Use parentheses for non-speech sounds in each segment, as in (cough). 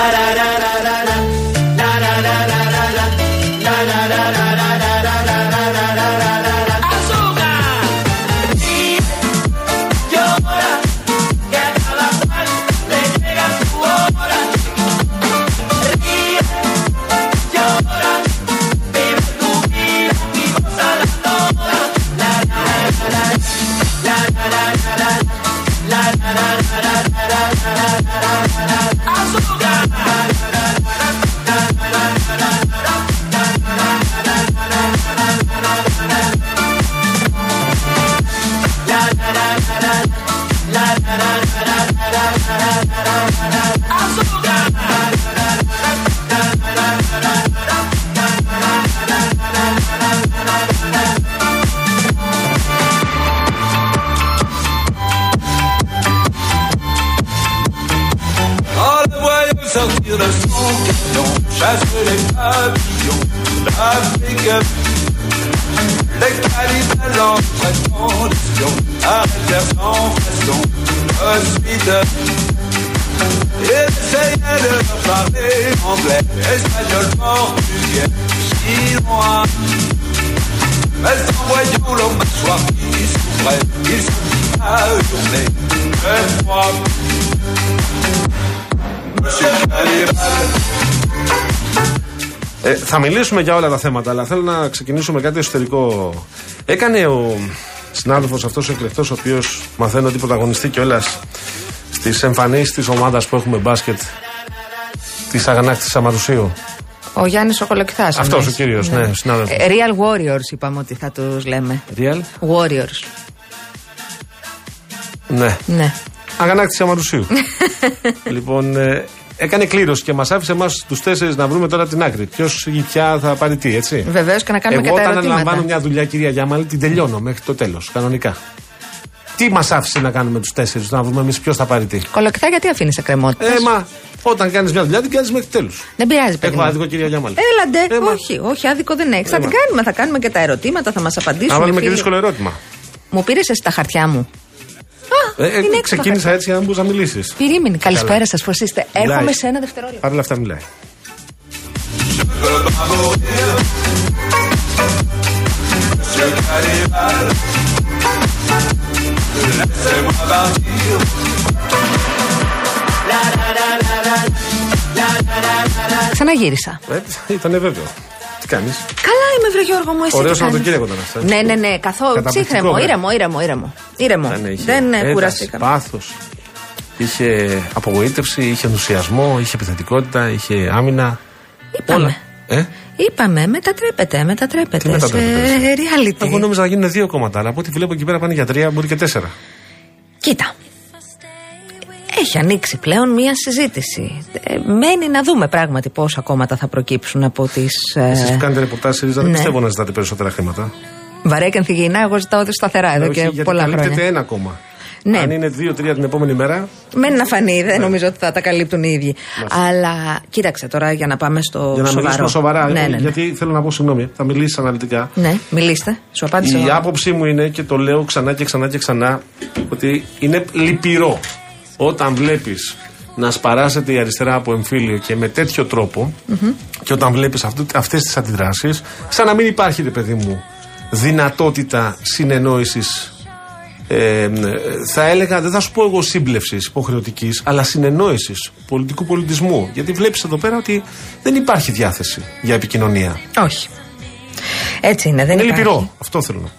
da da da da da. Anglais, espagnol, portugais, chinois. Mais en voyant leur mâchoire qui souffrait, ils se mirent à hurler de froid. Monsieur Cannibal, Ε, θα μιλήσουμε για όλα τα θέματα, αλλά θέλω να ξεκινήσω με κάτι εσωτερικό. Έκανε ο συνάδελφος αυτός ο εκλεκτός, ο οποίος μαθαίνω ότι πρωταγωνιστεί κιόλας στις εμφανίσεις της ομάδας που έχουμε μπάσκετ της Αγανάκτησης Αμαρουσίου. Ο Γιάννης ο Κολοκυθά. Αυτός ο κύριος, ναι, ο συνάδελφος. Real Warriors είπαμε ότι θα τους λέμε. Real; Warriors. Ναι. Ναι. Αγανάκτηση Αμαρουσίου. (laughs) λοιπόν, ε, έκανε κλήρωση και μας άφησε εμάς τους τέσσερις να βρούμε τώρα την άκρη. Ποιος ή ποια θα πάρει τι, έτσι. Βεβαίως και να κάνουμε Εγώ και τα όταν ερωτήματα. αναλαμβάνω μια δουλειά, κυρία Γιάμαλη, την τελειώνω μέχρι το τέλος. Κανονικά. Τι μας άφησε να κάνουμε τους τέσσερις, να βρούμε εμείς ποιος θα πάρει τι. Κολοκυθά, γιατί αφήνεις εκκρεμότητες; Ε, μα όταν κάνεις μια δουλειά, την κάνεις μέχρι τέλους. Δεν πειράζει, παιδί. Έχω μου. άδικο, κυρία Γιάμαλη. Έλαντε, Ε, μα. όχι, όχι, άδικο δεν έχει. Θα Ε, την μα. κάνουμε, θα κάνουμε και τα ερωτήματα, θα μας απαντήσουν. Να βάλουμε οι και φίλοι. δύσκολο ερώτημα. Μου πήρες εσύ τα χαρτιά μου. Α, Ε, ε, είναι έξω τα ξεκίνησα χαρτιά. έτσι για να μπορούσα να μιλήσεις. Πυρήμηνη, καλησπέρα σας, πώς είστε. Μιλάει. Έρχομαι σε ένα δευτερόλεπτο. Παρ' όλα αυτά μιλάει. Monsieur Cannibal, laissez-moi partir. Ξαναγύρισα. Ε, ήταν βέβαιο. Τι κάνεις; Καλά είμαι, βρε Γιώργο μου, εσύ. Ωραίο τι κάνεις; Σαββατοκύριακο ήταν αυτό, έτσι. Ναι, ναι, ναι, καθόλου. Καταπληκτικό, Ψύχρεμο, ναι. ήρεμο, ήρεμο, ήρεμο. ήρεμο. είχε Δεν ε, ένταση, κουραστήκαμε. πάθος, είχε απογοήτευση, είχε ενθουσιασμό, είχε επιθετικότητα, είχε άμυνα. Είπαμε. Ε; Είπαμε, μετατρέπεται, μετατρέπεται. Τι μετατρέπεται, σε εσύ; reality. Εγώ νόμιζα να γίνουν δύο κόμματα, αλλά από ό,τι βλέπω εκεί πέρα πάνε για τρία, μπορεί και τέσσερα. Κοίτα. Έχει ανοίξει πλέον μία συζήτηση. Ε, μένει να δούμε πράγματι πόσα κόμματα θα προκύψουν από τις. Εσείς που κάνετε ρεπορτάζ σε ρίζα, δεν ναι. πιστεύω να ζητάτε περισσότερα χρήματα. Βαρέκεν θηγεινά, εγώ ζητάω σταθερά εδώ Όχι, και γιατί πολλά καλύπτεται χρόνια. ένα κόμμα. Ναι. Αν είναι δύο-τρία την επόμενη μέρα, Μένει να φανεί, δεν νομίζω ότι θα τα καλύπτουν οι ίδιοι. Αλλά κοίταξε τώρα για να πάμε στο για να σοβαρό. μιλήσουμε σοβαρά. Ναι, ναι, ναι. Γιατί θέλω να πω συγγνώμη, θα μιλήσει αναλυτικά. Ναι, μιλήστε. Σου απάντησε. Η ο- άποψή μου είναι και το λέω ξανά και ξανά και ξανά ότι είναι λυπηρό όταν βλέπεις να σπαράσεται η αριστερά από εμφύλιο και με τέτοιο τρόπο και όταν βλέπεις αυτές τις αντιδράσεις, σαν να μην υπάρχει, ρε παιδί μου, δυνατότητα συνεννόησης. Ε, θα έλεγα, δεν θα σου πω εγώ σύμπλευσης υποχρεωτικής, αλλά συνεννόησης πολιτικού πολιτισμού. Γιατί βλέπεις εδώ πέρα ότι δεν υπάρχει διάθεση για επικοινωνία. Όχι. Έτσι είναι, δεν είναι υπάρχει. λυπηρό. Αυτό θέλω να πω.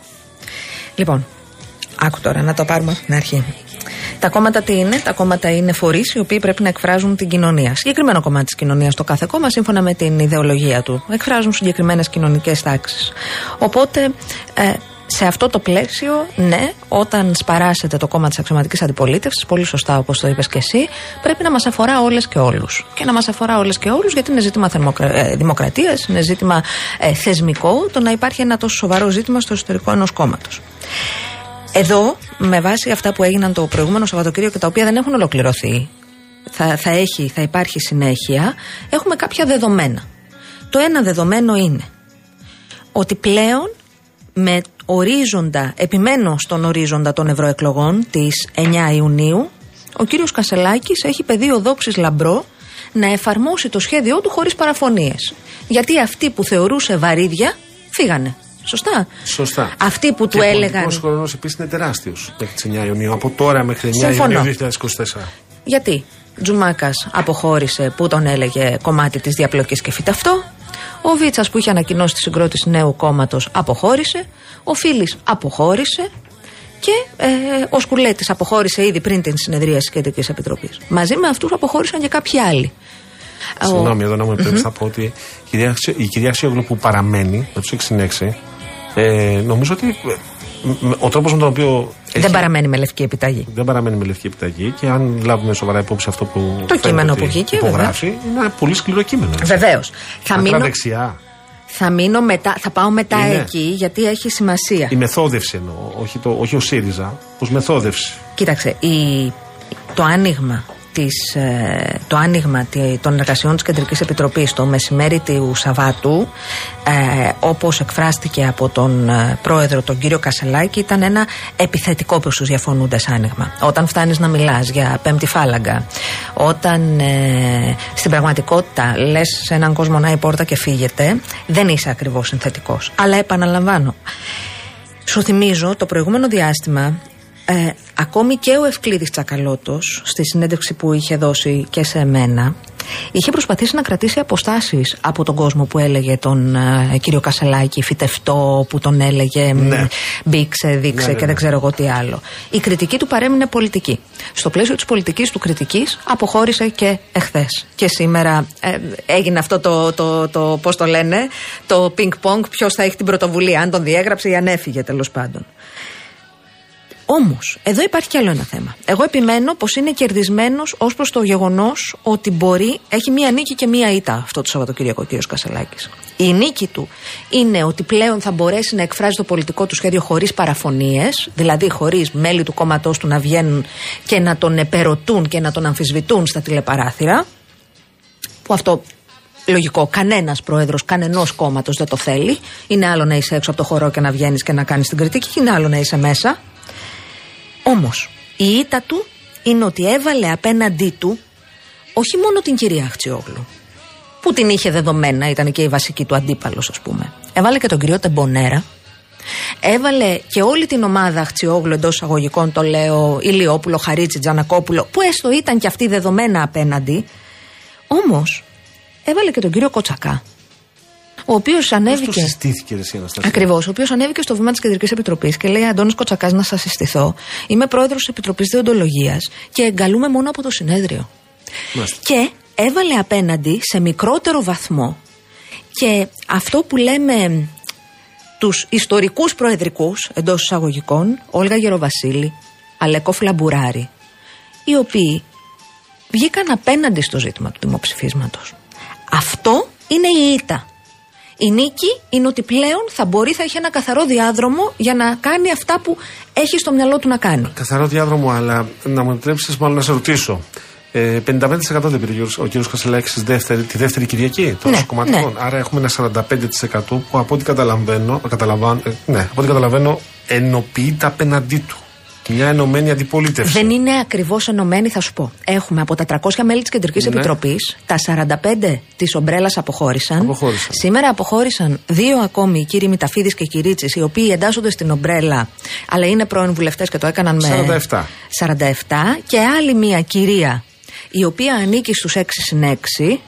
Λοιπόν, άκου τώρα να το πάρουμε από την αρχή. Τα κόμματα τι είναι, τα κόμματα είναι φορείς οι οποίοι πρέπει να εκφράζουν την κοινωνία. Συγκεκριμένο κομμάτι της κοινωνίας, το κάθε κόμμα, σύμφωνα με την ιδεολογία του. Εκφράζουν συγκεκριμένες κοινωνικές τάξεις. Οπότε, ε, σε αυτό το πλαίσιο, ναι, όταν σπαράσετε το κόμμα της αξιωματικής αντιπολίτευσης, πολύ σωστά όπως το είπες και εσύ, πρέπει να μας αφορά όλες και όλους. Και να μας αφορά όλες και όλους, γιατί είναι ζήτημα δημοκρατίας, είναι ζήτημα ε, θεσμικό το να υπάρχει ένα τόσο σοβαρό ζήτημα στο εσωτερικό ενός κόμματος. Εδώ, με βάση αυτά που έγιναν το προηγούμενο Σαββατοκύριακο και τα οποία δεν έχουν ολοκληρωθεί, θα, θα, έχει, θα υπάρχει συνέχεια, έχουμε κάποια δεδομένα. Το ένα δεδομένο είναι ότι πλέον με ορίζοντα, επιμένω στον ορίζοντα των ευρωεκλογών της 9 Ιουνίου, ο κύριος Κασελάκης έχει πεδίο δόξης λαμπρό να εφαρμόσει το σχέδιό του χωρίς παραφωνίες. Γιατί αυτοί που θεωρούσε βαρύδια φύγανε. Σωστά. Σωστά. Αυτοί που και του έλεγαν. Ο χρόνος επίσης είναι τεράστιος μέχρι τι 9 Ιουνίου. Από τώρα μέχρι 9 Συμφωνώ. Ιουνίου 2024. Γιατί; Τζουμάκας αποχώρησε που τον έλεγε κομμάτι της διαπλοκής και φυταυτό. Ο Βίτσας που είχε ανακοινώσει τη συγκρότηση νέου κόμματος αποχώρησε. Ο Φίλης αποχώρησε. Και ε, ο Σκουλέτης αποχώρησε ήδη πριν την συνεδρία τη Κεντρική Επιτροπή. Μαζί με αυτούς αποχώρησαν και κάποιοι άλλοι. Ο- Συγγνώμη, εδώ να μου επιτρέψεις να πω ότι η κυρία, Αξιο- η κυρία Αξιόγλου που παραμένει με τους 6 ε, νομίζω ότι ε, μ- ο τρόπος με τον οποίο. Έχει- Δεν παραμένει με λευκή επιταγή. δεν παραμένει με λευκή επιταγή και αν λάβουμε σοβαρά υπόψη αυτό που. Το φαίνεται κείμενο ότι που βγήκε, Υπογράφει, είναι ένα πολύ σκληρό κείμενο. έτσι. Βεβαίως. Θα, Ακρά μείνω, δεξιά. θα μείνω μετά, θα πάω μετά Είναι. εκεί γιατί έχει σημασία. Η μεθόδευση εννοώ, όχι, το, όχι ο ΣΥΡΙΖΑ, ω μεθόδευση. Κοίταξε, η, το άνοιγμα της, ε, το άνοιγμα τη- των εργασιών της Κεντρικής Επιτροπής το μεσημέρι του Σαββάτου ε, όπως εκφράστηκε από τον ε, πρόεδρο τον κύριο Κασελάκη ήταν ένα επιθετικό προς τους διαφωνούντες άνοιγμα. Όταν φτάνεις να μιλάς για πέμπτη φάλαγγα όταν ε, στην πραγματικότητα λες σε έναν κόσμο να η πόρτα και φύγετε δεν είσαι ακριβώς συνθετικός. Αλλά επαναλαμβάνω σου θυμίζω το προηγούμενο διάστημα ε, ακόμη και ο Ευκλήδης Τσακαλώτος στη συνέντευξη που είχε δώσει και σε εμένα είχε προσπαθήσει να κρατήσει αποστάσεις από τον κόσμο που έλεγε τον ε, κύριο Κασελάκη φυτευτό που τον έλεγε μ, Ναι. μπήξε, δείξε Ναι, ναι, και δεν ναι. ξέρω εγώ τι άλλο. Η κριτική του παρέμεινε πολιτική. Στο πλαίσιο της πολιτικής του κριτικής αποχώρησε και εχθές. Και σήμερα ε, έγινε αυτό το, το, το, πώς το λένε, το πινκ-πονγκ ποιος θα έχει την πρωτοβουλία, αν τον διέγραψε ή αν έφυγε τέλος πάντων. Όμως, εδώ υπάρχει κι άλλο ένα θέμα. Εγώ επιμένω πως είναι κερδισμένος ως προς το γεγονός ότι μπορεί, έχει μία νίκη και μία ήττα αυτό το Σαββατοκύριακο ο κ. Κασελάκης. Η νίκη του είναι ότι πλέον θα μπορέσει να εκφράζει το πολιτικό του σχέδιο χωρίς παραφωνίες, δηλαδή χωρίς μέλη του κόμματός του να βγαίνουν και να τον επερωτούν και να τον αμφισβητούν στα τηλεπαράθυρα. Που αυτό λογικό, κανένας πρόεδρος κανενός κόμματος δεν το θέλει. Είναι άλλο να είσαι έξω από το χώρο και να βγαίνεις και να κάνεις την κριτική, και είναι άλλο να είσαι μέσα. Όμως, η ήττα του είναι ότι έβαλε απέναντί του όχι μόνο την κυρία Αχτσιόγλου, που την είχε δεδομένα, ήταν και η βασική του αντίπαλος, ας πούμε. Έβαλε και τον κύριο Τεμπονέρα. Έβαλε και όλη την ομάδα Αχτσιόγλου εντός εισαγωγικών, το λέω, Ηλιόπουλο, Χαρίτσι, Τζανακόπουλο, που έστω ήταν και αυτοί δεδομένα απέναντι. Όμως, έβαλε και τον κύριο Κοτσακά, ο οποίος Πώς το ανέβηκε. συστήθηκε ρε, εσύ, Αναστασία. Ακριβώς, ο οποίος ανέβηκε στο βήμα της Κεντρικής Επιτροπής και λέει: Αντώνης Κοτσακάς, να σας συστηθώ. Είμαι πρόεδρος της Επιτροπής Δεοντολογία και εγκαλούμε μόνο από το συνέδριο. Μάλιστα. Και έβαλε απέναντι σε μικρότερο βαθμό και αυτό που λέμε τους ιστορικούς προεδρικούς εντός εισαγωγικών, Όλγα Γεροβασίλη, Αλέκο Φλαμπουράρη, οι οποίοι βγήκαν απέναντι στο ζήτημα του δημοψηφίσματος. Αυτό είναι η ήττα. Η νίκη είναι ότι πλέον θα μπορεί, θα έχει ένα καθαρό διάδρομο για να κάνει αυτά που έχει στο μυαλό του να κάνει. Καθαρό διάδρομο, αλλά να μου επιτρέψεις μάλλον να σε ρωτήσω. Ε, 55% δεν πήρε ο κύριος- ο κύριο Κασελάκη τη δεύτερη Κυριακή των Ναι, κομματικών. Άρα έχουμε ένα 45% που από ό,τι καταλαβαίνω, καταλαβαίνω, ε, ναι, από ό,τι καταλαβαίνω ενοποιείται απέναντί του. Μια ενωμένη αντιπολίτευση. Δεν είναι ακριβώς ενωμένοι, θα σου πω. Έχουμε από τα 300 μέλη της Κεντρικής Ναι. Επιτροπής, τα 45 της ομπρέλας αποχώρησαν. Αποχώρησαν. Σήμερα αποχώρησαν δύο ακόμη, οι κύριοι Μηταφίδης και Κυρίτσι, οι οποίοι εντάσσονται στην ομπρέλα, αλλά είναι πρώην βουλευτές και το έκαναν με. 47. 47. Και άλλη μία κυρία, η οποία ανήκει στους 6 συν 6,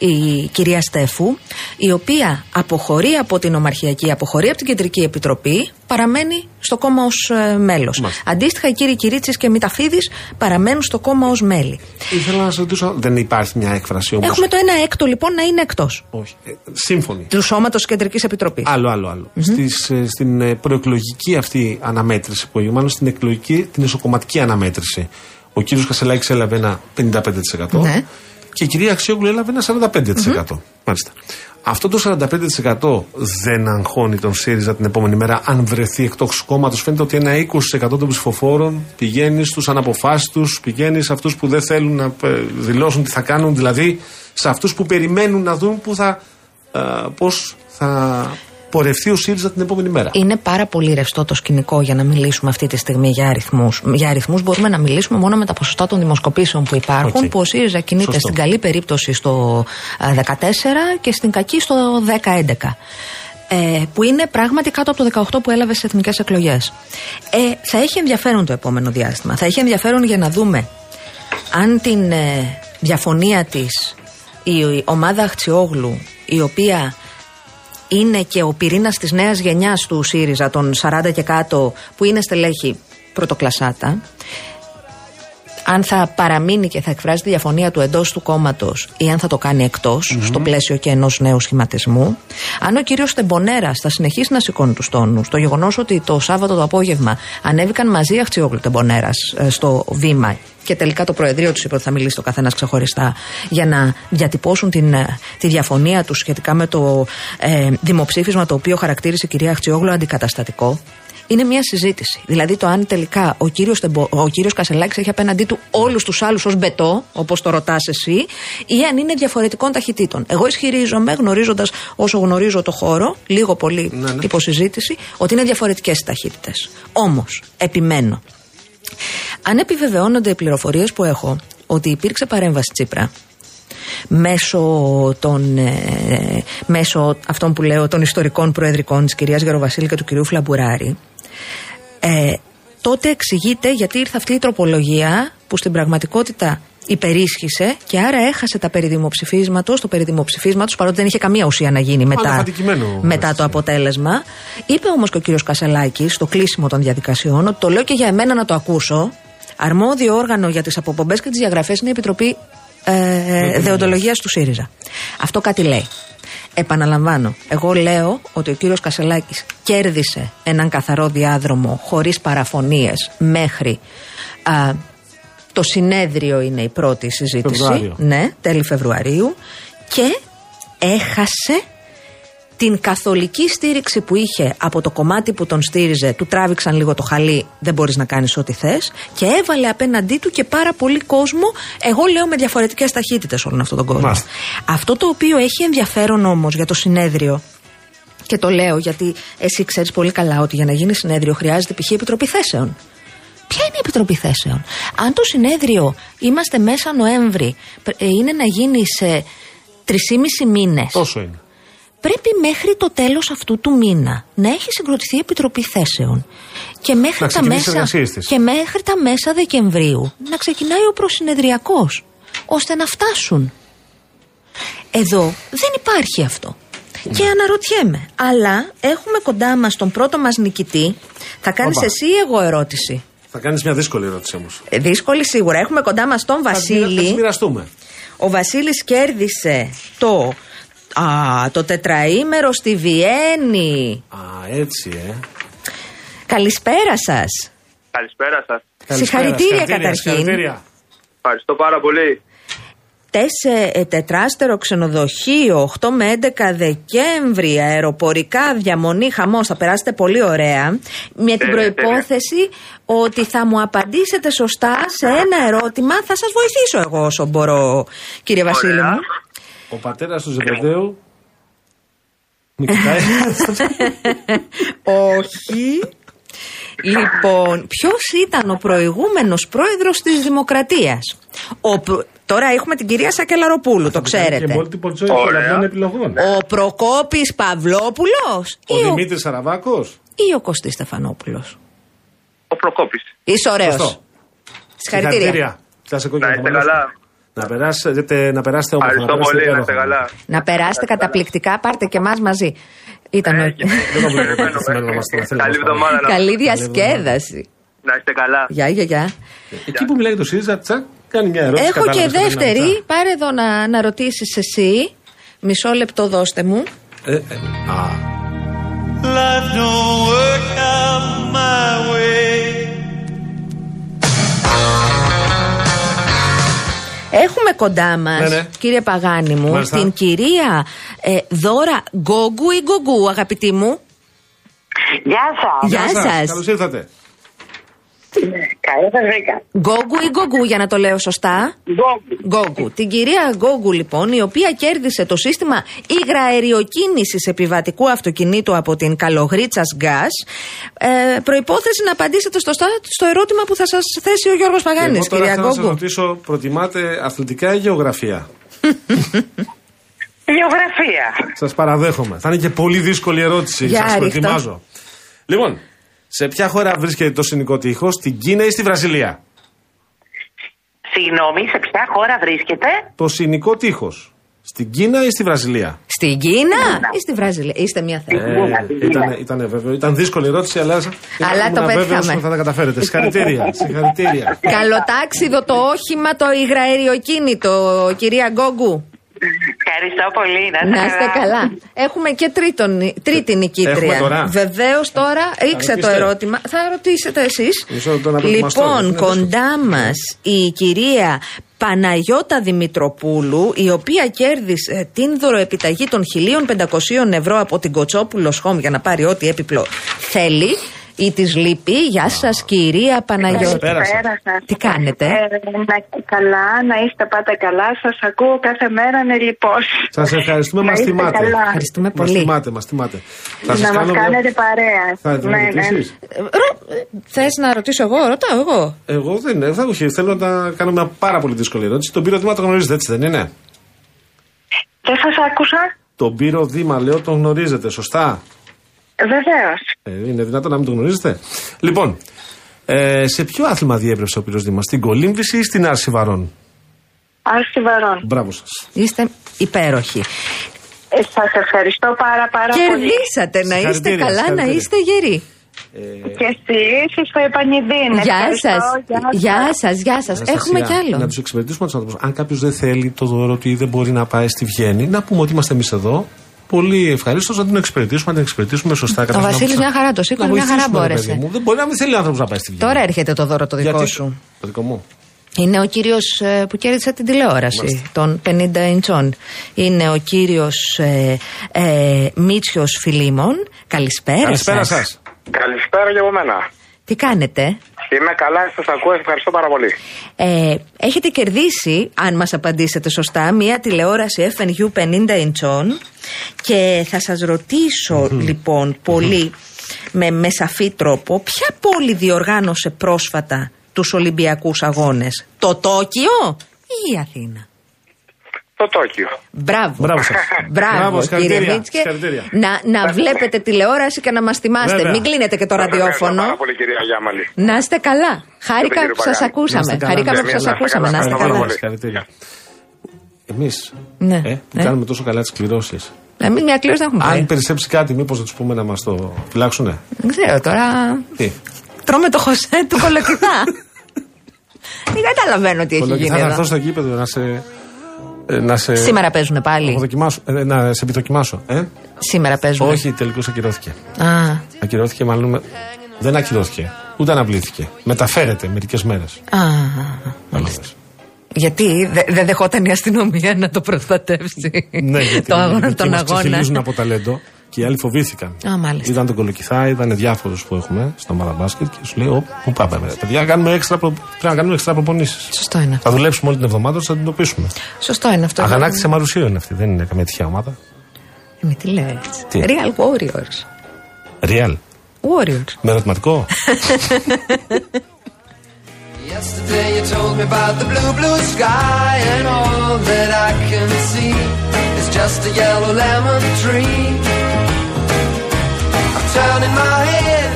η κυρία Στέφου, η οποία αποχωρεί από την Ομαρχιακή, αποχωρεί από την Κεντρική Επιτροπή, παραμένει στο κόμμα ως ε, μέλος. Μάλιστα. Αντίστοιχα, οι κύριοι Κυρίτσι και Μηταφίδης παραμένουν στο κόμμα ως μέλη. Ήθελα να σε ρωτήσω, δεν υπάρχει μια έκφραση όμως; Έχουμε το ένα έκτο λοιπόν να είναι εκτός Όχι. Ε, σύμφωνοι. του σώματος Κεντρικής Επιτροπής. Άλλο, άλλο, άλλο. Στις, ε, στην ε, προεκλογική αυτή αναμέτρηση που έγινε, μάλλον στην εκλογική, την εσωκομματική αναμέτρηση, ο κύριος Κασελάκης έλαβε ένα 55% Ναι. Και η κυρία Αξιόγλου έλαβε ένα 45%. Μάλιστα. Αυτό το 45% δεν αγχώνει τον ΣΥΡΙΖΑ την επόμενη μέρα αν βρεθεί εκτός κόμματος. Φαίνεται ότι ένα 20% των ψηφοφόρων πηγαίνει στους αναποφάσιστους, πηγαίνει σε αυτούς που δεν θέλουν να ε, δηλώσουν τι θα κάνουν, δηλαδή σε αυτούς που περιμένουν να δουν που θα, ε, πώς θα πορευτεί ο ΣΥΡΙΖΑ την επόμενη μέρα. Είναι πάρα πολύ ρευστό το σκηνικό για να μιλήσουμε αυτή τη στιγμή για αριθμούς. Για αριθμούς μπορούμε να μιλήσουμε μόνο με τα ποσοστά των δημοσκοπήσεων που υπάρχουν, ΟΚ. που ο ΣΥΡΙΖΑ κινείται Σωστό. στην καλή περίπτωση στο ε, 14 και στην κακή στο 10-11. Ε, που είναι πράγματι κάτω από το 18 που έλαβε στις εθνικές εκλογές. Ε, θα έχει ενδιαφέρον το επόμενο διάστημα. Θα έχει ενδιαφέρον για να δούμε αν την ε, διαφωνία της η ομάδα Αχτσιόγλου η οποία είναι και ο πυρήνας της νέας γενιάς του ΣΥΡΙΖΑ των 40 και κάτω που είναι στελέχη πρωτοκλασάτα αν θα παραμείνει και θα εκφράζει τη διαφωνία του εντός του κόμματος ή αν θα το κάνει εκτός, στο πλαίσιο και ενός νέου σχηματισμού. Αν ο κύριος Τεμπονέρας θα συνεχίσει να σηκώνει τους τόνους, το γεγονός ότι το Σάββατο το απόγευμα ανέβηκαν μαζί Αχτσιόγλου Τεμπονέρας ε, στο βήμα και τελικά το Προεδρείο τους είπε ότι θα μιλήσει το καθένας ξεχωριστά για να διατυπώσουν την, ε, τη διαφωνία τους σχετικά με το ε, δημοψήφισμα το οποίο χαρακτήρισε η κυρία Αχτσιόγλου αντικαταστατικό. Είναι μια συζήτηση. Δηλαδή το αν τελικά ο κύριος, Τεμπο, ο κύριος Κασελάκης έχει απέναντί του όλους τους άλλους ως μπετό, όπως το ρωτάς εσύ, ή αν είναι διαφορετικών ταχυτήτων. Εγώ ισχυρίζομαι, γνωρίζοντας όσο γνωρίζω το χώρο, λίγο πολύ Ναι, ναι. υποσυζήτηση, ότι είναι διαφορετικές οι ταχύτητες. Όμως, επιμένω, αν επιβεβαιώνονται οι πληροφορίες που έχω ότι υπήρξε παρέμβαση Τσίπρα μέσω, των, ε, μέσω αυτών που λέω των ιστορικών προεδρικών της κυρίας Γεροβασίλη και του κυρίου Φλαμπουράρη ε, τότε εξηγείται γιατί ήρθε αυτή η τροπολογία που στην πραγματικότητα υπερίσχυσε και άρα έχασε τα περί δημοψηφίσματος, το περί δημοψηφίσματος παρότι δεν είχε καμία ουσία να γίνει μετά, αντικείμενο, μετά έτσι. το αποτέλεσμα. Είπε όμως και ο κύριος Κασελάκης στο κλείσιμο των διαδικασιών ότι το λέω και για εμένα να το ακούσω. Αρμόδιο όργανο για τις αποπομπές και τις διαγραφές είναι η Επιτροπή ε, Δεοντολογίας του ΣΥΡΙΖΑ. Αυτό κάτι λέει. Επαναλαμβάνω, εγώ λέω ότι ο κύριος Κασελάκης κέρδισε έναν καθαρό διάδρομο χωρίς παραφωνίες μέχρι α, το συνέδριο είναι η πρώτη συζήτηση. Φεβρουάριο. Ναι, τέλη Φεβρουαρίου. Και έχασε την καθολική στήριξη που είχε από το κομμάτι που τον στήριζε, του τράβηξαν λίγο το χαλί, δεν μπορείς να κάνεις ό,τι θες και έβαλε απέναντί του και πάρα πολύ κόσμο, εγώ λέω με διαφορετικές ταχύτητες όλον αυτόν τον κόσμο. Μάλιστα. Αυτό το οποίο έχει ενδιαφέρον όμως για το συνέδριο και το λέω γιατί εσύ ξέρεις πολύ καλά ότι για να γίνει συνέδριο χρειάζεται π.χ. επιτροπή θέσεων. Ποια είναι η Επιτροπή Θέσεων; Αν το συνέδριο είμαστε μέσα Νοέμβρη, πρ- ε, είναι να γίνει σε 3,5 μήνες Τόσο είναι. Πρέπει μέχρι το τέλος αυτού του μήνα να έχει συγκροτηθεί η Επιτροπή Θέσεων και μέχρι, Να τα ξεκινήσει τις μέσα, εργασίες της. και μέχρι τα μέσα Δεκεμβρίου να ξεκινάει ο προσυνεδριακός ώστε να φτάσουν. Εδώ δεν υπάρχει αυτό. Και αναρωτιέμαι, αλλά έχουμε κοντά μας τον πρώτο μας νικητή. Θα κάνεις Όπα. εσύ ή εγώ ερώτηση. Θα κάνεις μια δύσκολη ερώτηση όμως. Ε, Δύσκολη σίγουρα. Έχουμε κοντά μας τον Θα Βασίλη. μοιραστούμε. Ο Βασίλης κέρδισε το, α, το τετραήμερο στη Βιέννη. Α, έτσι, ε. Καλησπέρα σας. Καλησπέρα σας. Συγχαρητήρια καταρχήν. συγχαρητήρια. Ευχαριστώ πάρα πολύ. Τέσσε, ε, τετράστερο ξενοδοχείο, 8 με 11 Δεκέμβρη, αεροπορικά, διαμονή, χαμός, θα περάσετε πολύ ωραία. Με την Τέλεια, προϋπόθεση ότι θα μου απαντήσετε σωστά σε ένα ερώτημα. Θα σας βοηθήσω εγώ όσο μπορώ, κύριε Βασίλη Ωραία. μου. Ο πατέρας του Ζεμπεδαίου. Με κοιτάει. Όχι. Λοιπόν, ποιος ήταν ο προηγούμενος πρόεδρος της Δημοκρατίας; Προ... Τώρα έχουμε την κυρία Σακελαροπούλου, το Και ξέρετε. multiple choice Ωραία. πολλαπλών επιλογών. Ο Προκόπης Παυλόπουλος Ο ή, ο... Δημήτρης Σαραβάκος. ή ο Κωστής Στεφανόπουλος. Ο Προκόπης. Είσαι ωραίος. Σωστό. Συγχαρητήρια. Θα σε Να κόκκινο είστε χαμηλό. καλά. Να περάσετε, να περάσετε όμορφα. Ευχαριστώ να περάσετε πολύ. Να υπέροχα. είστε καλά. Να περάσετε καταπληκτικά, πάρτε και εμάς μαζί. Ήταν ο... Ε, και- Δεν το βλέπω Περιμένω, καθημερινά ε. μας τώρα, θέλω Καλή να σας εβδομάδα. να- Καλή διασκέδαση. Να είστε καλά. Γεια, γεια, γεια. Εκεί που μιλάει το ΣΥΡΙΖΑ, τσακ, κάνει μια ερώτηση. Έχω και κατάλαβες, δεν είναι δεύτερη. αυτά. Πάρε εδώ να, να ρωτήσεις εσύ. Μισό λεπτό δώστε μου. Ε, ε, α, Life don't work out my way. Έχουμε κοντά μας, Ναι, ναι. κύριε Παγάνη μου, Μάλιστα. την κυρία ε, Δώρα Γκόγκου ή Γκογκού, αγαπητή μου. Γεια σας. Γεια σας. Καλώς ήρθατε. Καλά, σας βρήκα. Γκόγκου ή Γκόγκου για να το λέω σωστά; Γκόγκου. Γκόγκου. Την κυρία Γκόγκου λοιπόν, η οποία κέρδισε το σύστημα υγραεριοκίνηση επιβατικού αυτοκινήτου από την Καλογρίτσας Gas. Ε, Προπόθεση να απαντήσετε σωστά στο ερώτημα που θα σας θέσει ο Γιώργος Παγάνης, Εγώ τώρα κυρία θέλω να σας Γκόγκου. ρωτήσω, προτιμάτε αθλητικά ή γεωγραφία; (laughs) Γεωγραφία. Σας παραδέχομαι. Θα είναι και πολύ δύσκολη ερώτηση. Για Σας ρίχτω. προετοιμάζω. Λοιπόν, σε ποια χώρα βρίσκεται το συνοικό τείχος, στην Κίνα ή στη Βραζιλία; Συγγνώμη, σε ποια χώρα βρίσκεται; Το συνοικό τείχος. Στην Κίνα ή στη Βραζιλία; Στην Κίνα ή στη Βραζιλία; Είστε μια θέση. Ε, ήταν, ήταν βέβαιο. Ήταν δύσκολη ερώτηση, αλλά, Αλλά ήμουν το βέβαιος πετύχαμε. ότι θα τα καταφέρετε. Συγχαρητήρια. συγχαρητήρια. Καλοτάξιδο το όχημα, το υγραεριοκίνητο, κυρία Γκόγκου. Ευχαριστώ πολύ. Να, Να είστε καλά. Έχουμε και τρίτον, τρίτη νικήτρια. Έχουμε τώρα. Βεβαίως τώρα ρίξε το ρωτήσετε. ερώτημα. Θα ρωτήσετε εσείς. Μισό λεπτό να προετοιμαστώ, Λοιπόν, γιατί είναι κοντά μας η κυρία Παναγιώτα Δημητροπούλου, η οποία κέρδισε την δωροεπιταγή των 1500 ευρώ από την Κοτσόπουλος Home για να πάρει ό,τι έπιπλο θέλει ή της λείπει. Γεια σας, κυρία Παναγιώτα. Καλησπέρα σας. σας. Τι κάνετε; Ε, να, καλά, να είστε πάντα καλά. Σας ακούω κάθε μέρα ναι, λοιπόν. Σας ευχαριστούμε, Να μα είστε θυμάται. καλά. Ευχαριστούμε Μας πολύ. θυμάται, μας θυμάται. Θα σας Να μας κάνω μια- κάνετε παρέα. Θα την ναι, ναι. ρωτήσεις; Θες να ρωτήσω εγώ, ρωτάω εγώ. Εγώ δεν είναι. Θα όχι. Θέλω να κάνω μια πάρα πολύ δύσκολη ερώτηση. Τον Πύρο Δήμα τον γνωρίζετε, έτσι δεν είναι; Δεν σας άκουσα. Τον Πύρο Δήμα, λέω, τον γνωρίζετε, σωστά; Βεβαίως. Ε, είναι δυνατόν να μην τον γνωρίζετε. Λοιπόν, ε, σε ποιο άθλημα διέπρεψε ο Πύρος Δήμας, στην κολύμβηση ή στην άρση βαρών; Άρση Βαρών. Μπράβο σας. Είστε υπέροχοι. Ε, σας ευχαριστώ πάρα πάρα πολύ. Κερδίσατε να είστε Συγχαρητήρια, καλά, να συγχαρητήρια. είστε γεροί. Και εσεί στο Επανιδίν. Γεια Ευχαριστώ, σας. Γεια σας, γεια σας. Έχουμε κι άλλο. Να τους εξυπηρετήσουμε τους άνθρωπου. Αν κάποιος δεν θέλει το δώρο του ή δεν μπορεί να πάει στη Βιέννη, να πούμε ότι είμαστε εμείς εδώ. Πολύ ευχαρίστως να την εξυπηρετήσουμε, να την εξυπηρετήσουμε σωστά. Ο καταρχήν να Βασίλης βοηθά- μια χαρά το να σήκωνε, μια χαρά βοηθήσουμε, ρε μπόρεσε. παιδί μου. Δεν μπορεί να μην θέλει άνθρωπος να πάει στη Βιέννη. Τώρα έρχεται το δώρο το δικό Γιατί- σου. Το δικό μου. Είναι ο κύριος που κέρδισε την τηλεόραση των 50 ιντσών. Είναι ο κύριος ε, ε, Μίτσιος Φιλίμων. Καλησπέρα, Καλησπέρα σας. σας. Καλησπέρα και από μένα. Τι κάνετε; Είμαι καλά, σας ακούω, ευχαριστώ πάρα πολύ. Ε, έχετε κερδίσει, αν μας απαντήσετε σωστά, μια τηλεόραση FNU 50 ιντσών και θα σας ρωτήσω λοιπόν πολύ με, με σαφή τρόπο ποια πόλη διοργάνωσε πρόσφατα τους Ολυμπιακούς Αγώνες, το Τόκιο ή η Αθήνα; Το Τόκιο. Μπράβο. Μπράβο σας. Μπράβο, Μπράβο, κύριε συγχαρητήρια, Μίτσκε. συγχαρητήρια. Να, να βλέπετε τηλεόραση και να μας θυμάστε. Βέβαια. Μην κλείνετε και το Σας ευχαριστώ ραδιόφωνο. Πάρα πολύ, κυρία Γιάμαλη. Να είστε καλά. Χάρηκα κύριο που σας Παγάνη. ακούσαμε. Να είστε καλά, Χαρήκαμε να που είστε σας καλά, ακούσαμε. Να είστε ευχαριστώ πάρα καλά. πολύ. Συγχαρητήρια. Εμείς Ναι. ε, που Ε. κάνουμε τόσο καλά τις κληρώσεις. Εμεί μια κλήρωση δεν έχουμε Αν πάρει. περισσέψει κάτι, μήπως θα τους πούμε να μας το φυλάξουνε; Δεν ξέρω τώρα. Τι; Τρώμε το χωσέ του κολοκυθά. (laughs) Δεν καταλαβαίνω τι έχει Κολοκυθά, γίνει θα έρθω εδώ. στο γήπεδο να σε. Ε, Να σε Σήμερα παίζουν πάλι. αποδοκιμάσω, ε, να σε επιδοκιμάσω. Ε; Σήμερα παίζουν. Όχι, τελικώς ακυρώθηκε. Α, Ακυρώθηκε, μάλλον. με- Δεν ακυρώθηκε. Ούτε αναβλήθηκε. Μεταφέρεται μερικές μέρες. α, μάλιστα. Γιατί; Δε- δεν δεχόταν η αστυνομία να το προστατεύσει. Ναι, γιατί το αγώνα, οι τον μας αγώνα. ξεφυλίζουν από ταλέντο και οι άλλοι φοβήθηκαν. Α, μάλιστα. Είδαν τον κολοκυθά, είδαν διάφορους που έχουμε στο ομάδα μπάσκετ και σου λέει: «Ω, Πού πάμε, ρε, παιδιά, κάνουμε έξτρα προ... πρέπει να κάνουμε έξτρα προπονήσεις. Σωστό είναι αυτό. Θα δουλέψουμε όλη την εβδομάδα, θα την αντιμετωπίσουμε. Σωστό είναι αυτό. Αγανάκτησε Μαρουσίου είναι αυτή, δεν είναι καμία τυχαία ομάδα. Ε, Μη τι λες. Τι; Real Warriors. Real. Warriors. Με ερωτηματικό. Yesterday you told me about the blue, blue sky and all that I can see is just a yellow lemon tree. I'm turning my head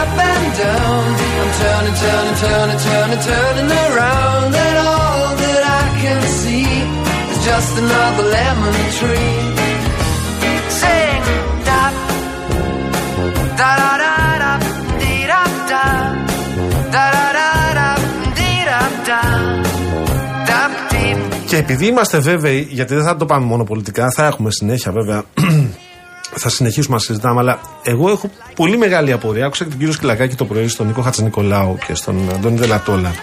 up and down. I'm turning, turning, turning, turning, turning around and all that I can see is just another lemon tree. Sing da da da da da dee da da da da da da dee da da da dee Και επειδή είμαστε βέβαιοι, γιατί δεν θα το πάμε μόνο πολιτικά, θα έχουμε συνέχεια βέβαια. Θα συνεχίσουμε να συζητάμε, αλλά εγώ έχω πολύ μεγάλη απορία. Άκουσα και τον κύριο Σκυλακάκη το πρωί στον Νίκο Χατζηνικολάου και στον Αντώνη Δελατόλα